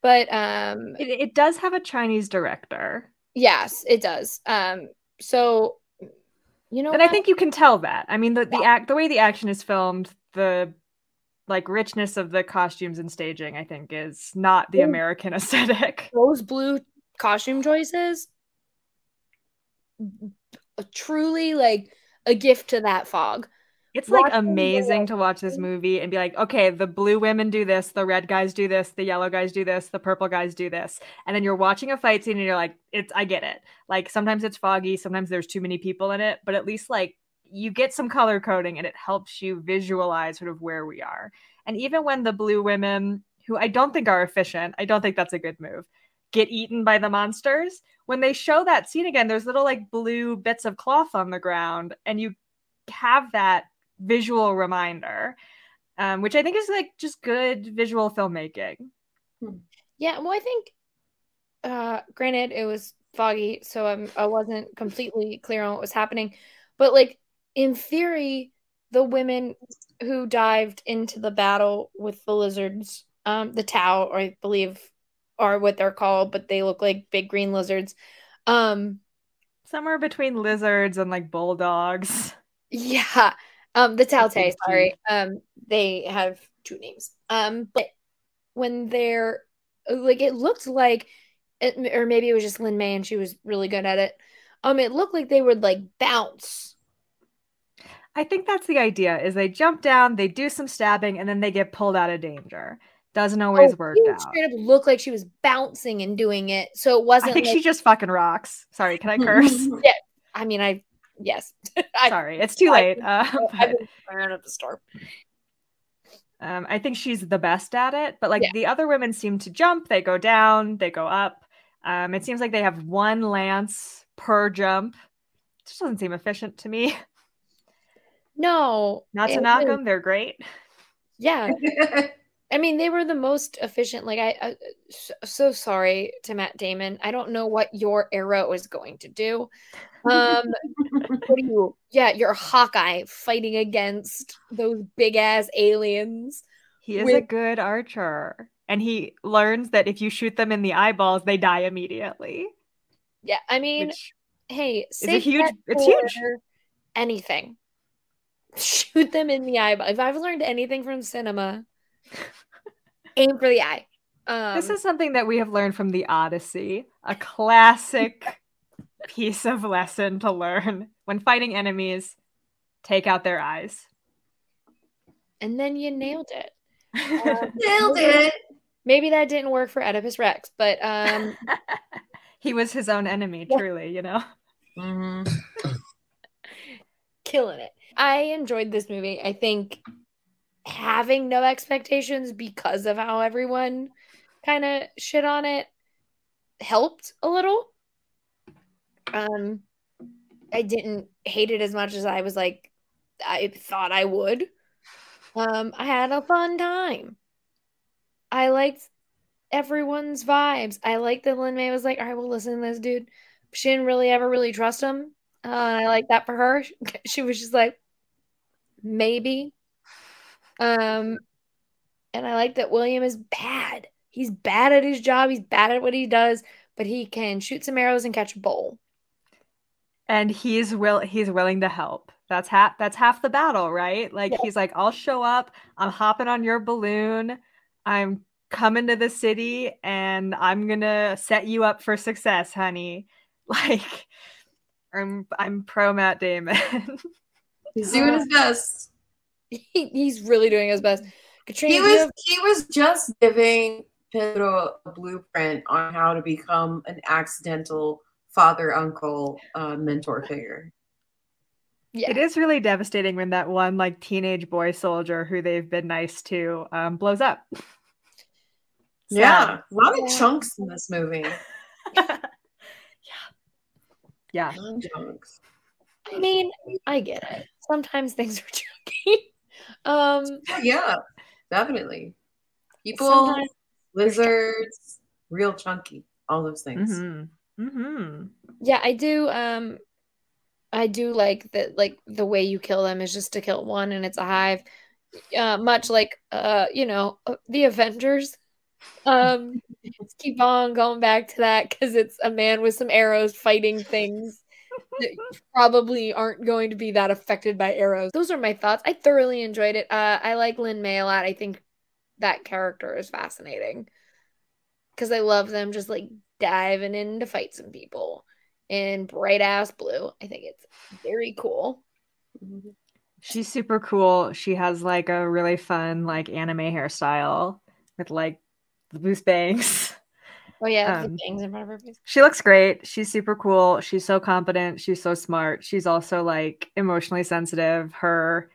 but um,
It, it does have a Chinese director.
yes, it does. Um, so you know,
And I think you can tell that. I mean, the, the act, the way the action is filmed, the like richness of the costumes and staging, I think, is not the
Oh.
American aesthetic.
those blue costume choices truly like a gift to that fog.
It's like amazing to watch this movie and be like, okay, the blue women do this, the red guys do this, the yellow guys do this, the purple guys do this. And then you're watching a fight scene and you're like, it's I get it. Like sometimes it's foggy, sometimes there's too many people in it, but at least like you get some color coding and it helps you visualize sort of where we are. And even when the blue women, who I don't think are efficient, I don't think that's a good move, get eaten by the monsters, when they show that scene again, there's little like blue bits of cloth on the ground, and you have that visual reminder, um, which I think is like just good visual filmmaking.
Yeah, well, I think, uh, granted, it was foggy, so I'm, I wasn't completely clear on what was happening. But, like, in theory, the women who dived into the battle with the lizards, um, the Tau, or I believe are what they're called, but they look like big green lizards. Um,
Somewhere between lizards and like bulldogs.
Yeah. Um, the Tao
Tei,
sorry. Um, they have two names. Um, but when they're like, it looked like, it, or maybe it was just Lin Mae and she was really good at it. Um, it looked like they would like bounce.
I think that's the idea: is they jump down, they do some stabbing, and then they get pulled out of danger. Doesn't always
Oh,
work out.
straight up looked like she was bouncing and doing it, so it wasn't.
I think
like,
she just fucking rocks. Sorry, can I curse?
Yeah, I mean, I yes.
Sorry, it's too
I-
late. Uh,
I've
but,
been firing at the store.
um, I think she's the best at it. But like
Yeah.
the other women seem to jump, they go down, they go up. Um, it seems like they have one lance per jump. It just doesn't seem efficient to me.
No,
Not to
it
knock
was-
them, they're great.
Yeah, I mean, they were the most efficient. Like, I, I so, so sorry to Matt Damon. I don't know what your arrow was going to do. Um, what do you? Yeah, you're Hawkeye fighting against those big ass aliens.
He is a good archer. And he learns that if you shoot them in the eyeballs, they die immediately.
Yeah, I mean,
Which
hey,
it's
a
huge- it's huge.
Anything. Shoot them in the eyeball. If I've learned anything from cinema, aim for the eye. Um,
this is something that we have learned from the Odyssey, a classic piece of lesson to learn. When fighting enemies, take out their eyes.
and then you nailed it.
Nailed it.
Maybe that didn't work for Oedipus Rex, but um,
he was his own enemy,
Yeah.
truly, you know.
Mhm.
killing it. I enjoyed this movie. I think having no expectations because of how everyone kind of shit on it helped a little. Um, I didn't hate it as much as I was like I thought I would. Um, I had a fun time. I liked everyone's vibes. I liked that Lin Mae was like, all right, well, listen to this dude. She didn't really ever really trust him. Uh, I like that for her. She was just like, maybe. Um, and I like that William is bad. He's bad at his job. He's bad at what he does, but he can shoot some arrows and catch a bowl.
And he's will he's willing to help. That's half that's half the battle, right? Like yeah. he's like, I'll show up. I'm hopping on your balloon. I'm coming to the city and I'm gonna set you up for success, honey. Like I'm I'm pro Matt Damon.
he's doing his best.
He, he's really doing his best.
Katrina, he was have- he was just giving Pedro a blueprint on how to become an accidental father uncle uh, mentor figure.
Yeah. It is really devastating when that one like teenage boy soldier who they've been nice to um, blows up.
Yeah, a lot of chunks in this movie.
yeah. Yeah.
Chunks. I mean, I get it. Sometimes things are chunky. Um
yeah, definitely. People, lizards, real chunky, all those things.
Mm-hmm. Mm-hmm.
Yeah, I do um I do like that like the way you kill them is just to kill one and it's a hive. Uh, much like uh, you know, uh, the Avengers um, keep on going back to that because it's a man with some arrows fighting things that probably aren't going to be that affected by arrows. Those are my thoughts. I thoroughly enjoyed it. Uh, I like Lin Mae a lot. I think that character is fascinating because I love them just like diving in to fight some people in bright ass blue. I think it's very cool.
She's super cool. She has like a really fun like anime hairstyle with like the boost bangs.
Oh yeah, um, the bangs in front of her face.
She looks great. She's super cool. She's so competent. She's so smart. She's also like emotionally sensitive. Her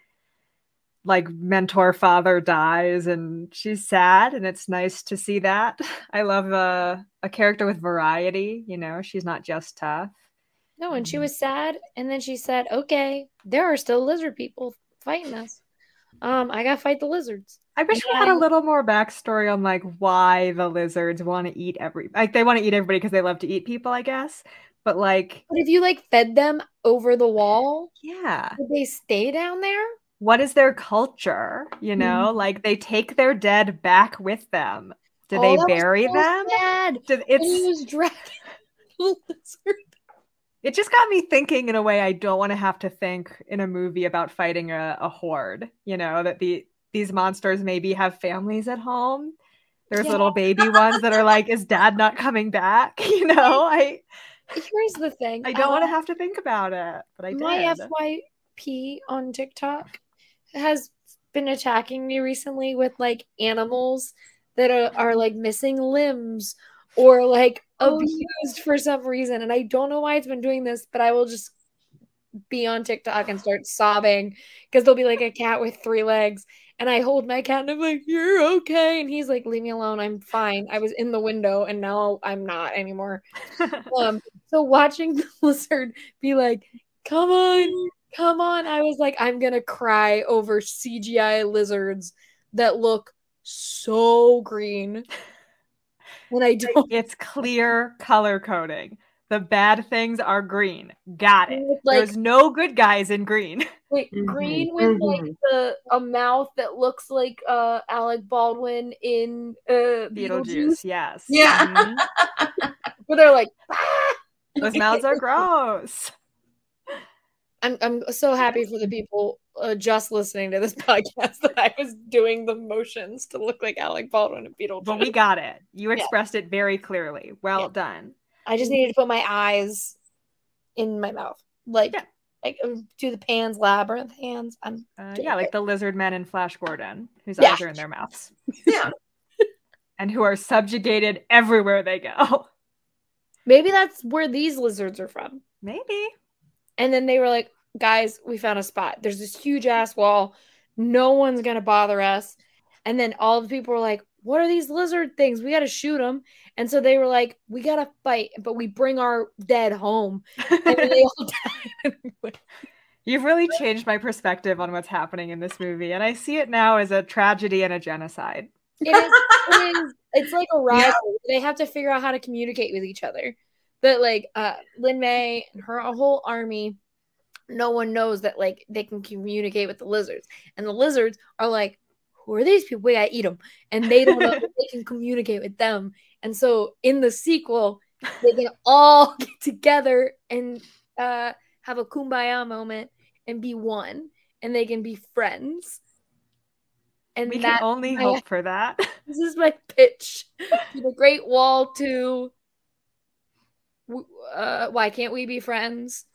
like mentor father dies and she's sad and it's nice to see that. I love a a character with variety, you know. She's not just tough.
No, and she mm-hmm. was sad and then she said, "Okay, there are still lizard people fighting us." Um, I gotta fight the lizards.
I wish we had a little more backstory on like why the lizards want to eat every like they want to eat everybody because they love to eat people, I guess. But like,
but if you like fed them over the wall,
yeah,
would they stay down there?
What is their culture? You know, mm-hmm. like they take their dead back with them. Do oh, they bury so them?
Sad. Did, it's
it just got me thinking in a way I don't want to have to think in a movie about fighting a, a horde. You know that the these monsters maybe have families at home. There's yeah. little baby ones that are like, "Is Dad not coming back?" You know, I.
Here's the thing.
I don't um, want to have to think about it, but I
my did. My FYP on TikTok has been attacking me recently with like animals that are, are like missing limbs or like oh, abused for some reason. And I don't know why it's been doing this, but I will just be on TikTok and start sobbing because there'll be like a cat with three legs. And I hold my cat and I'm like, You're okay. And he's like, Leave me alone. I'm fine. I was in the window and now I'm not anymore. um, so watching the lizard be like, Come on, come on. I was like, I'm gonna cry over CGI lizards that look so green When I don't.
It's clear color coding. The bad things are green. Got it. Like, There's no good guys in green.
Wait, mm-hmm. green with mm-hmm. like the a mouth that looks like uh Alec Baldwin in uh
Beetlejuice. Beetlejuice. Yes.
Yeah. Mm-hmm.
Where they're like, ah!
those mouths are gross.
I'm I'm so happy for the people uh, just listening to this podcast that I was doing the motions to look like Alec Baldwin and Beetlejuice.
But we got it. You expressed yeah. it very clearly. Well yeah. done.
I just needed to put my eyes in my mouth, like yeah. like um, do the Pan's Labyrinth hands. I'm
uh, yeah, like the lizard men in Flash Gordon, whose eyes are in their mouths.
Yeah,
and who are subjugated everywhere they go.
Maybe that's where these lizards are from.
Maybe.
And then they were like, guys, we found a spot. There's this huge ass wall. No one's going to bother us. And then all the people were like, what are these lizard things? We got to shoot them. And so they were like, we got to fight, but we bring our dead home. And they all died.
You've really changed my perspective on what's happening in this movie, and I see it now as a tragedy and a genocide.
It is, it is it's like a rival. Yeah. They have to figure out how to communicate with each other. But like uh Lin Mae and her whole army, no one knows that like they can communicate with the lizards. And the lizards are like, who are these people? We gotta eat them. And they don't know they can communicate with them. And so in the sequel, they can all get together and uh have a kumbaya moment and be one and they can be friends
and we can only my, hope for that
this is my pitch to the great wall to uh, why can't we be friends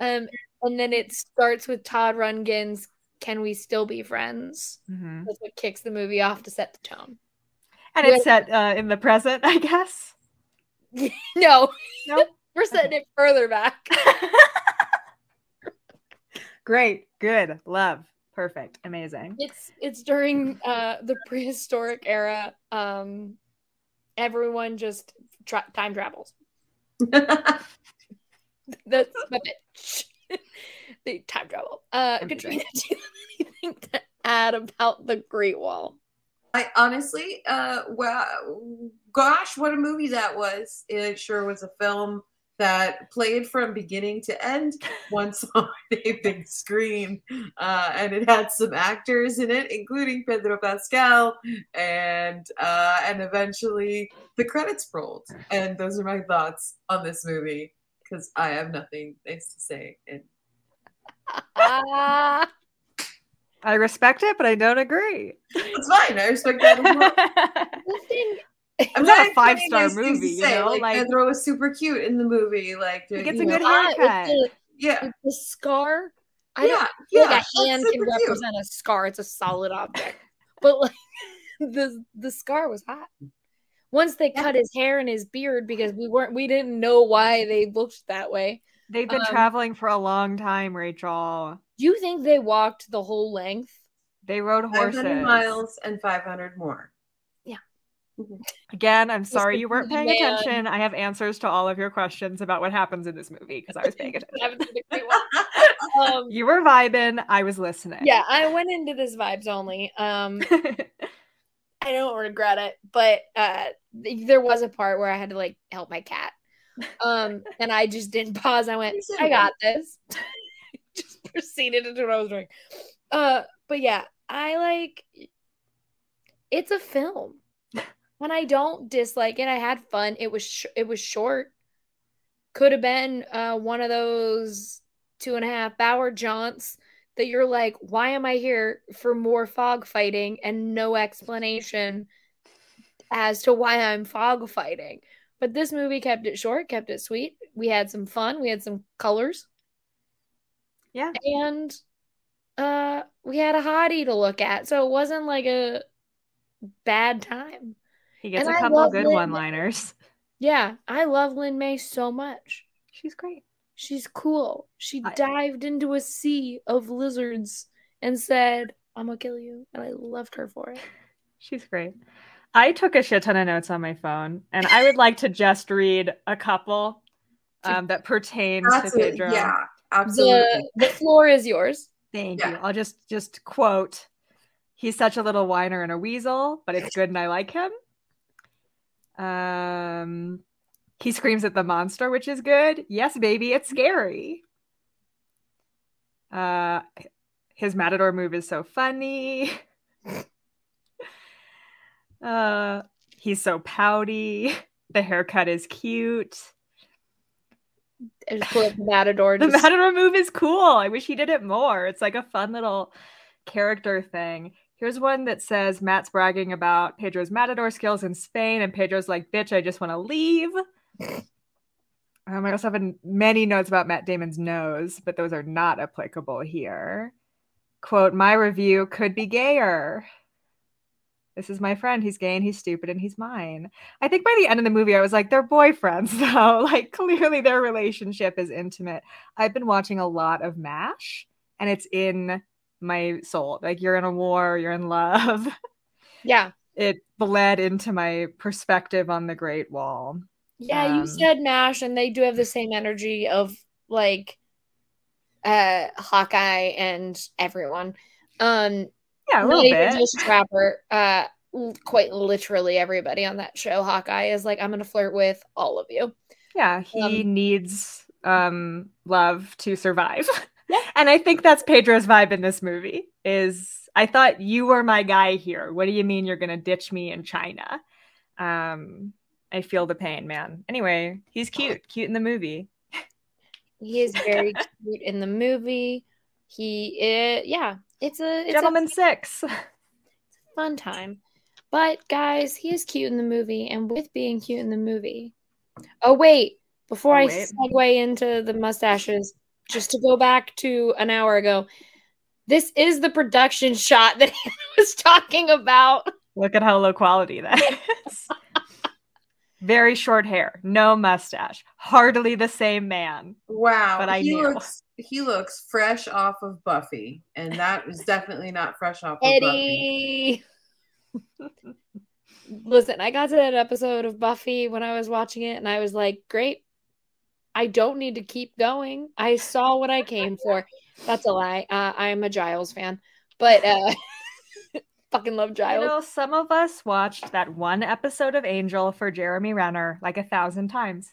um and then it starts with todd rundgren's can we still be friends mm-hmm. that's what kicks the movie off to set the tone
and it's set uh, in the present i guess
no no we're setting it further back
Great, good, love, perfect, amazing.
It's it's during uh the prehistoric era. Um, everyone just tra- time travels. That's my bitch. The time travel. Uh, Katrina, do you have anything to add about the Great Wall?
I honestly, uh, wow, gosh, what a movie that was! It sure was a film that played from beginning to end once on a big screen. Uh, and it had some actors in it, including Pedro Pascal, and uh, and eventually the credits rolled. And those are my thoughts on this movie because I have nothing nice to say. And
I respect it, but I don't agree.
It's fine. I respect that.
I'm not a five star movie. You know,
like, like Pedro was super cute in the movie. Like
he gets a good ah, haircut.
The, yeah,
the scar. I yeah, yeah. Like a hand can represent cute. a scar. It's a solid object, but like the the scar was hot. Once they cut his hair and his beard because we weren't we didn't know why they looked that way.
They've been um, traveling for a long time, Rachel.
Do you think they walked the whole length?
They rode horses. 500
miles and 500 more. Yeah.
Again, I'm sorry you weren't paying Man. attention. I have answers to all of your questions about what happens in this movie because I was paying attention. um, you were vibing. I was listening.
Yeah, I went into this vibes only. Um, I don't regret it, but uh, there was a part where I had to like help my cat, um, and I just didn't pause. I went, "I got this." just proceeded into what I was doing. Uh, but yeah, I like. It's a film when I don't dislike it, I had fun. It was sh- it was short. Could have been uh, one of those two and a half hour jaunts that you're like, why am I here for more fog fighting and no explanation as to why I'm fog fighting? But this movie kept it short, kept it sweet. We had some fun. We had some colors.
Yeah.
And uh we had a hottie to look at. So it wasn't like a bad time.
He gets and a couple good Lin- one-liners.
Yeah, I love Lin Mae so much.
She's great.
She's cool. She I- dived into a sea of lizards and said, "I'm gonna kill you," and I loved her for it.
She's great. I took a shit ton of notes on my phone, and I would like to just read a couple um, that pertain to Pedro.
Yeah, absolutely.
The, the floor is yours.
Thank yeah. you. I'll just just quote. He's such a little whiner and a weasel, but it's good and I like him. Um, he screams at the monster, which is good. Yes, baby, it's scary. Uh, his matador move is so funny. uh, he's so pouty. The haircut is cute.
the matador.
the matador move is cool. I wish he did it more. It's like a fun little character thing. Here's one that says Matt's bragging about Pedro's matador skills in Spain, and Pedro's like, "Bitch, I just want to leave." um, I also have many notes about Matt Damon's nose, but those are not applicable here. Quote: My review could be gayer. This is my friend. He's gay and he's stupid and he's mine. I think by the end of the movie, I was like, they're boyfriends, though. like, clearly their relationship is intimate. I've been watching a lot of MASH, and it's in my soul. Like you're in a war, you're in love.
Yeah.
it bled into my perspective on the Great Wall.
Yeah,
Um,
you said MASH, and they do have the same energy of like uh Hawkeye and everyone. Um,
Yeah, a little bit.
just Trapper. Uh, quite literally everybody on that show. Hawkeye is like, I'm gonna flirt with all of you.
Yeah, he
Um,
needs um love to survive.
Yeah.
and I think that's Pedro's vibe in this movie is I thought you were my guy here. What do you mean you're going to ditch me in China? Um I feel the pain, man. Anyway, he's cute, cute in the movie.
He is very cute in the movie. He is, yeah, it's a it's
Gentleman 6.
a fun time. But guys, he is cute in the movie, and with being cute in the movie. Oh wait, before
Oh,
I segue into the mustaches, just to go back to an hour ago, this is the production shot that he was talking about.
Look at how low quality that is. Very short hair, no mustache, hardly the same man.
Wow,
But I
he
knew.
looks he looks fresh off of Buffy, and that was definitely not fresh off of Buffy.
Eddie. Listen, I got to that episode of Buffy when I was watching it, and I was like, great. I don't need to keep going. I saw what I came for. That's a lie. Uh, I'm a Giles fan, but uh, fucking love
You
Giles.
know, some of us watched that one episode of Angel for Jeremy Renner like a thousand times.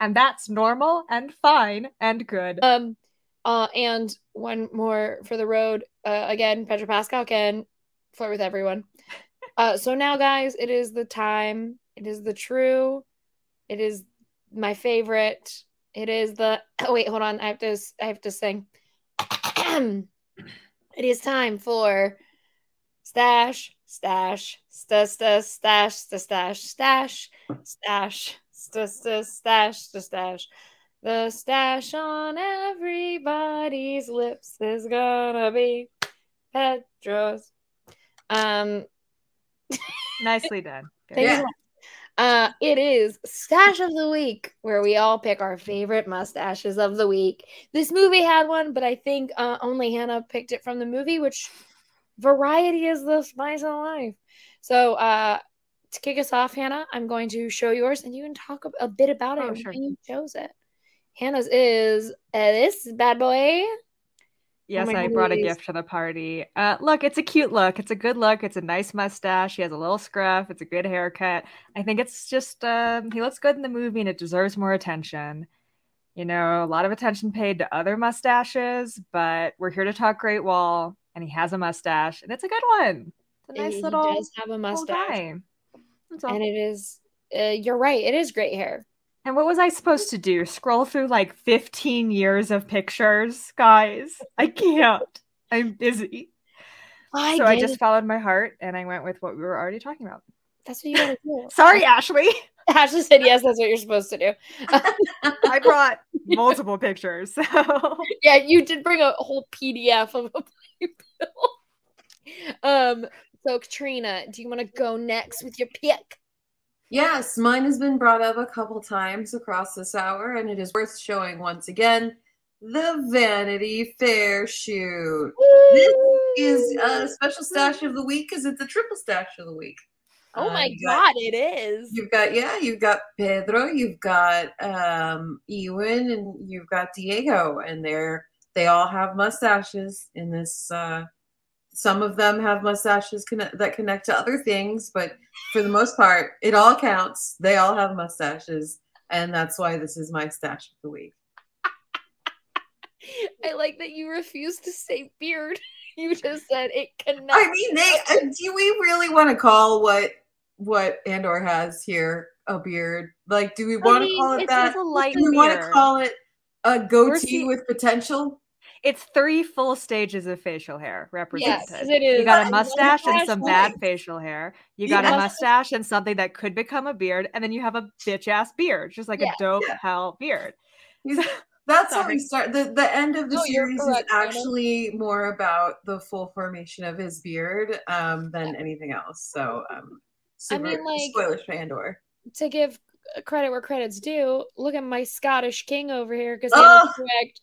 And that's normal and fine and good.
Um, uh, and one more for the road. Uh, again, Pedro Pascal can flirt with everyone. Uh, so now, guys, it is the time. It is the true. It is my favorite. It is the. Oh wait, hold on. I have to. I have to sing. it is time for stash, stash, stash, stash, stash, stash, stash, stash, stash, stash, stash, stash. The stash on everybody's lips is gonna be Pedro's. Um,
Nicely done.
Yeah.
Uh, it is stash of the week where we all pick our favorite mustaches of the week. This movie had one, but I think uh, only Hannah picked it from the movie, which variety is the spice of life. So, uh, to kick us off, Hannah, I'm going to show yours, and you can talk a, bit about it
Oh,
and
sure.
you chose it. Hannah's is uh, this bad boy.
Yes,
my
I brought a gift to the party. Uh, look, it's a cute look. It's a good look. It's a nice mustache. He has a little scruff. It's a good haircut. I think it's just um, he looks good in the movie, and it deserves more attention. You know, a lot of attention paid to other mustaches, but we're here to talk Great Wall, and he has a mustache, and it's a good one. It's a nice
he
little,
does have a mustache.
That's all.
and it is. Uh, you're right. It is great hair.
And what was I supposed to do? Scroll through like 15 years of pictures, guys? I can't. I'm busy.
I
so I just
it.
followed my heart and I went with what we were already talking about.
That's what you gotta do.
Sorry, Ashley.
Ashley said yes. That's what you're supposed to do.
I brought multiple pictures. So
Yeah, you did bring a whole PDF of a playbill. Um. So Katrina, do you want to go next with your pick?
Yes, mine has been brought up a couple times across this hour, and it is worth showing once again. The Vanity Fair shoot This is a special stash of the week because it's a triple stash of the week.
Oh
Uh,
my
got-
god, it is.
You've got yeah, you've got Pedro, you've got um Ewan, and you've got Diego, and they're they all have mustaches in this. uh Some of them have mustaches conne- that connect to other things, but for the most part, it all counts. They all have mustaches, and that's why this is my stash of the week.
I like that you refuse to say beard. You just said it connects.
I mean, they uh, do we really want to call what what Andor has here a beard? Like, do we want to
mean,
call it
it's
that?
just a light
Do we want to call it a goatee
see-
with potential?
It's three full stages of facial hair represented.
Yes, it is.
You got a mustache and some bad facial hair. You got
Yeah.
a mustache and something that could become a beard, and then you have a bitch ass beard, just like
Yeah.
a dope
Yeah.
hell beard.
He's- That's how we start. The the end of the
No,
series
correct,
is
Anna.
actually more about the full formation of his beard um, than anything else. So, um, super,
mean, like-
spoilers for Andor.
to give credit where credit's due, look at my Scottish king over here because
Oh.
correct.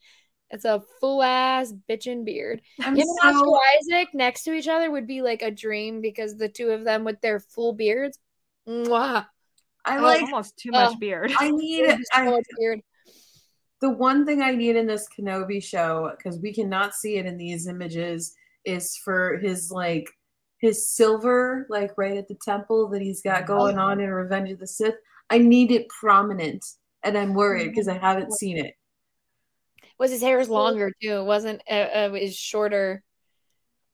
It's a full ass bitchin' beard.
I'm
Him and
so-
Oscar Isaac next to each other would be like a dream because the two of them with their full beards. Mwah.
I
Oh,
like.
almost too much
uh,
beard.
I need.
would be so
I,
much beard.
the one thing I need in this Kenobi show, because we cannot see it in these images, is for his like his silver, like right at the temple that he's got going on in Revenge of the Sith. I need it prominent, and I'm worried because I haven't seen it.
Was his hair is longer too? It wasn't. Uh, uh, is shorter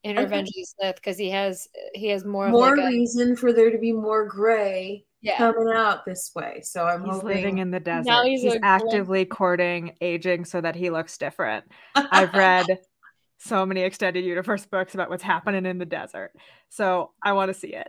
in
Okay.
Revenge of the because he has he has more of
More
like a
reason for there to be more gray
yeah.
coming out this way. So I'm
He's
hoping.
living in the desert.
Now
he's
he's a-
actively courting aging so that he looks different. I've read so many extended universe books about what's happening in the desert. So I want to see it.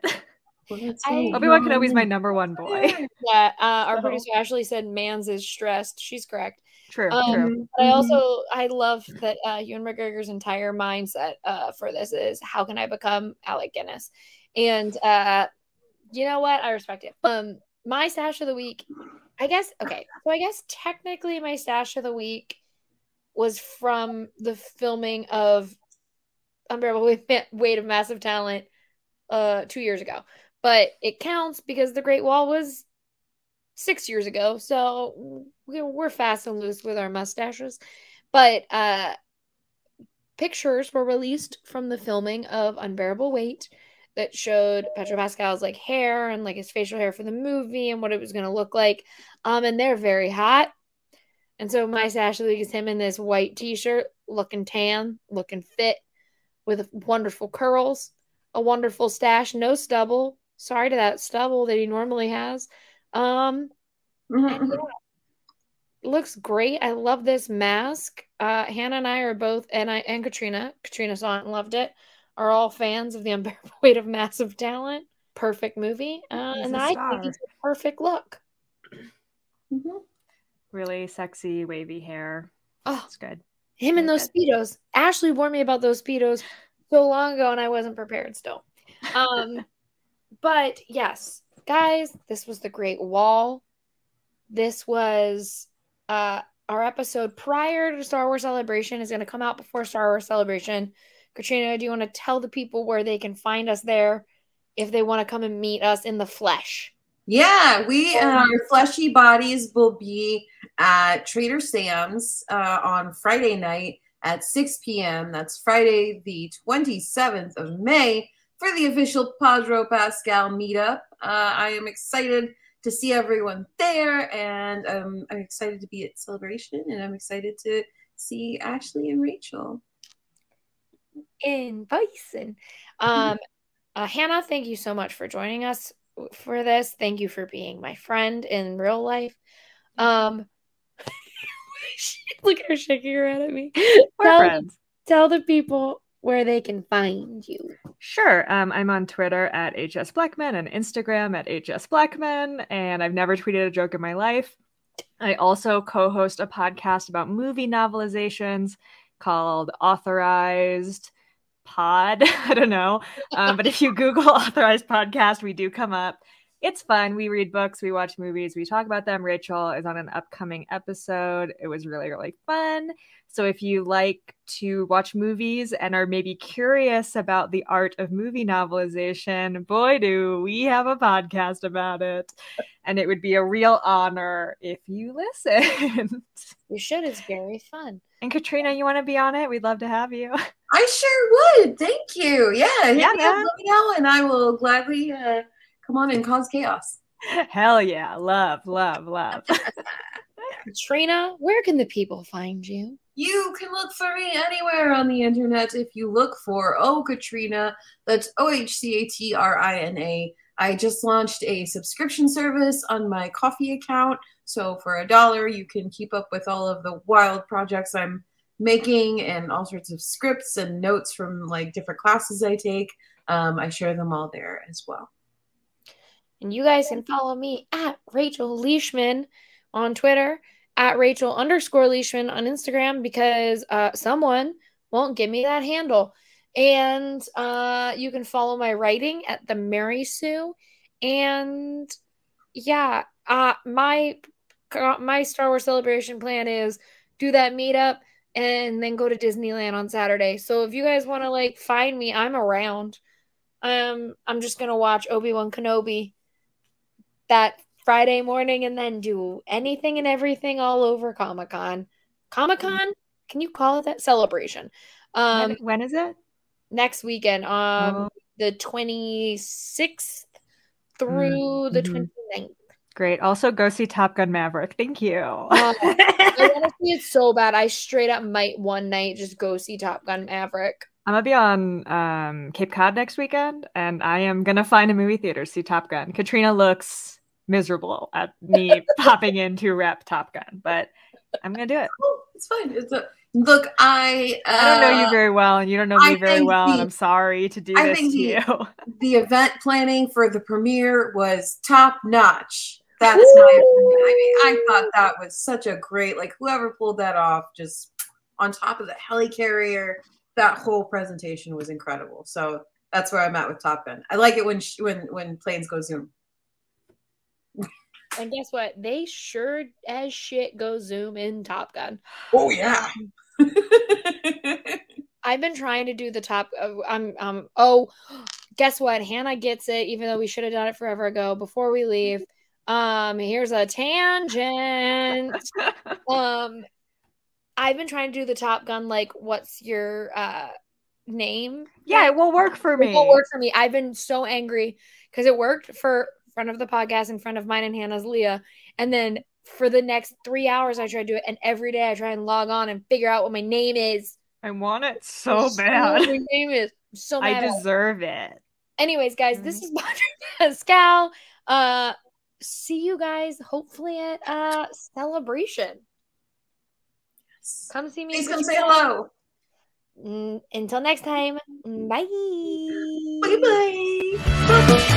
What's
I-
going
Obi-Wan Kenobi's my number one boy.
Yeah, uh, our
So-
producer Ashley said Mans is stressed. She's correct.
True,
Um,
true.
But I
Mhm.
also I love that uh, Ewan McGregor's entire mindset uh, for this is how can I become Alec Guinness, and uh, you know what I respect it. Um, my stash of the week, I guess. Okay, so I guess technically my stash of the week was from the filming of Unbearable Weight- Weight of Massive Talent uh, two years ago, but it counts because The Great Wall was six years ago. So we- we're fast and loose with our mustaches. But uh, pictures were released from the filming of Unbearable Weight that showed Pedro Pascal's like hair and like his facial hair for the movie and what it was going to look like. Um, and they're very hot. And so my stash of is him in this white t-shirt, looking tan, looking fit, with wonderful curls, a wonderful stash, no stubble. Sorry to that stubble that he normally has. Um, and yeah, looks great. I love this mask. Uh, Hannah and I are both, and I and Katrina, Katrina's saw it and loved it. Are all fans of the unbearable weight of massive talent. Perfect movie, uh, and I
star.
think it's a perfect look.
Mhm.
Really sexy, wavy hair.
Oh,
It's good.
him
and
those speedos. Ashley warned me about those speedos so long ago, and I wasn't prepared still. Um, but yes, guys, this was the Great Wall. This was uh our episode prior to Star Wars Celebration is going to come out before Star Wars Celebration. Katrina, do you want to tell the people where they can find us there if they want to come and meet us in the flesh?
Yeah, we uh, our fleshy bodies will be at Trader Sam's uh, on Friday night at 6 p.m. That's Friday, the 27th of May, for the official Pedro Pascal meetup. Uh, I am excited to see everyone there, and um, I'm excited to be at Celebration, and I'm excited to see Ashley and Rachel.
in person. Um, uh, Hannah, thank you so much for joining us for this. Thank you for being my friend in real life. Um, look at her shaking her head at me.
We're
Tell,
friends.
tell the people where they can find you.
Sure. Um, I'm on Twitter at HS Blackman and Instagram at HS Blackman, and I've never tweeted a joke in my life. I also co host a podcast about movie novelizations called Authorized Pod. I don't know. Um, but if you Google Authorized Podcast, we do come up. It's fun. We read books, we watch movies, we talk about them. Rachel is on an upcoming episode. It was really, really fun. So if you like to watch movies and are maybe curious about the art of movie novelization, boy, do we have a podcast about it. And it would be a real honor if you listen.
You should. It's very fun.
and Katrina, you want to be on it? We'd love to have you.
I sure would. Thank you. Yeah, hit
Yeah,
me up,
man.
let me know, and I will gladly uh, come on and cause chaos.
Hell yeah. Love, love, love.
Katrina, where can the people find you?
You can look for me anywhere on the internet if you look for Oh Katrina. That's O H C A T R I N A. I just launched a subscription service on my Ko-fi account. So for a dollar, you can keep up with all of the wild projects I'm making and all sorts of scripts and notes from like different classes I take. Um, I share them all there as well.
And you guys can follow me at Rachel Leishman on Twitter, at Rachel underscore Leishman on Instagram because uh, someone won't give me that handle. And uh, you can follow my writing at the Mary Sue. And yeah, uh, my my Star Wars celebration plan is do that meetup, and then go to Disneyland on Saturday. So if you guys want to like find me, I'm around. Um, I'm just gonna watch Obi Wan Kenobi that Friday morning and then do anything and everything all over Comic Con. Comic Con? Can you call it that celebration? Um,
when, when is it?
Next weekend, um,
Oh.
the 26th through the
Mhm.
29th.
Great. Also, go see Top Gun Maverick. Thank you.
Oh, I want to see it so bad. I straight up might one night just go see Top Gun Maverick.
I'm gonna be on um, Cape Cod next weekend, and I am gonna find a movie theater to see Top Gun. Katrina looks miserable at me popping in to rep Top Gun, but I'm gonna do it.
It's fine. It's a, look, I uh,
I don't know you very well, and you don't know
I
me very
think
well, and I'm sorry to do
I
this to
the-
you.
the event planning for the premiere was top notch. That's my opinion. I mean, I thought that was such a great, like whoever pulled that off, just on top of the helicarrier, that whole presentation was incredible. So that's where I'm at with Top Gun. I like it when sh- when when planes go zoom.
And guess what? They sure as shit go zoom in Top Gun.
Oh yeah.
I've been trying to do the top. Uh, I'm um. Oh, guess what? Hannah gets it, even though we should have done it forever ago. Before we leave, um, here's a tangent. um, I've been trying to do the Top Gun. Like, what's your uh name?
yeah, it will work for
It
me.
won't work for me. I've been so angry because it worked for front of the podcast in front of mine and Hannah's Leah, and then for the next three hours I try to do it, and every day I try and log on and figure out what my name is.
I want it so
I just don't know
bad.
what My name is I'm so mad.
I
about it.
deserve it.
Anyways, guys, this is Padre Pascal. Uh, see you guys hopefully at uh celebration. Come see me.
Please come say
Detroit.
hello.
Mm, Until next time, bye.
Bye bye.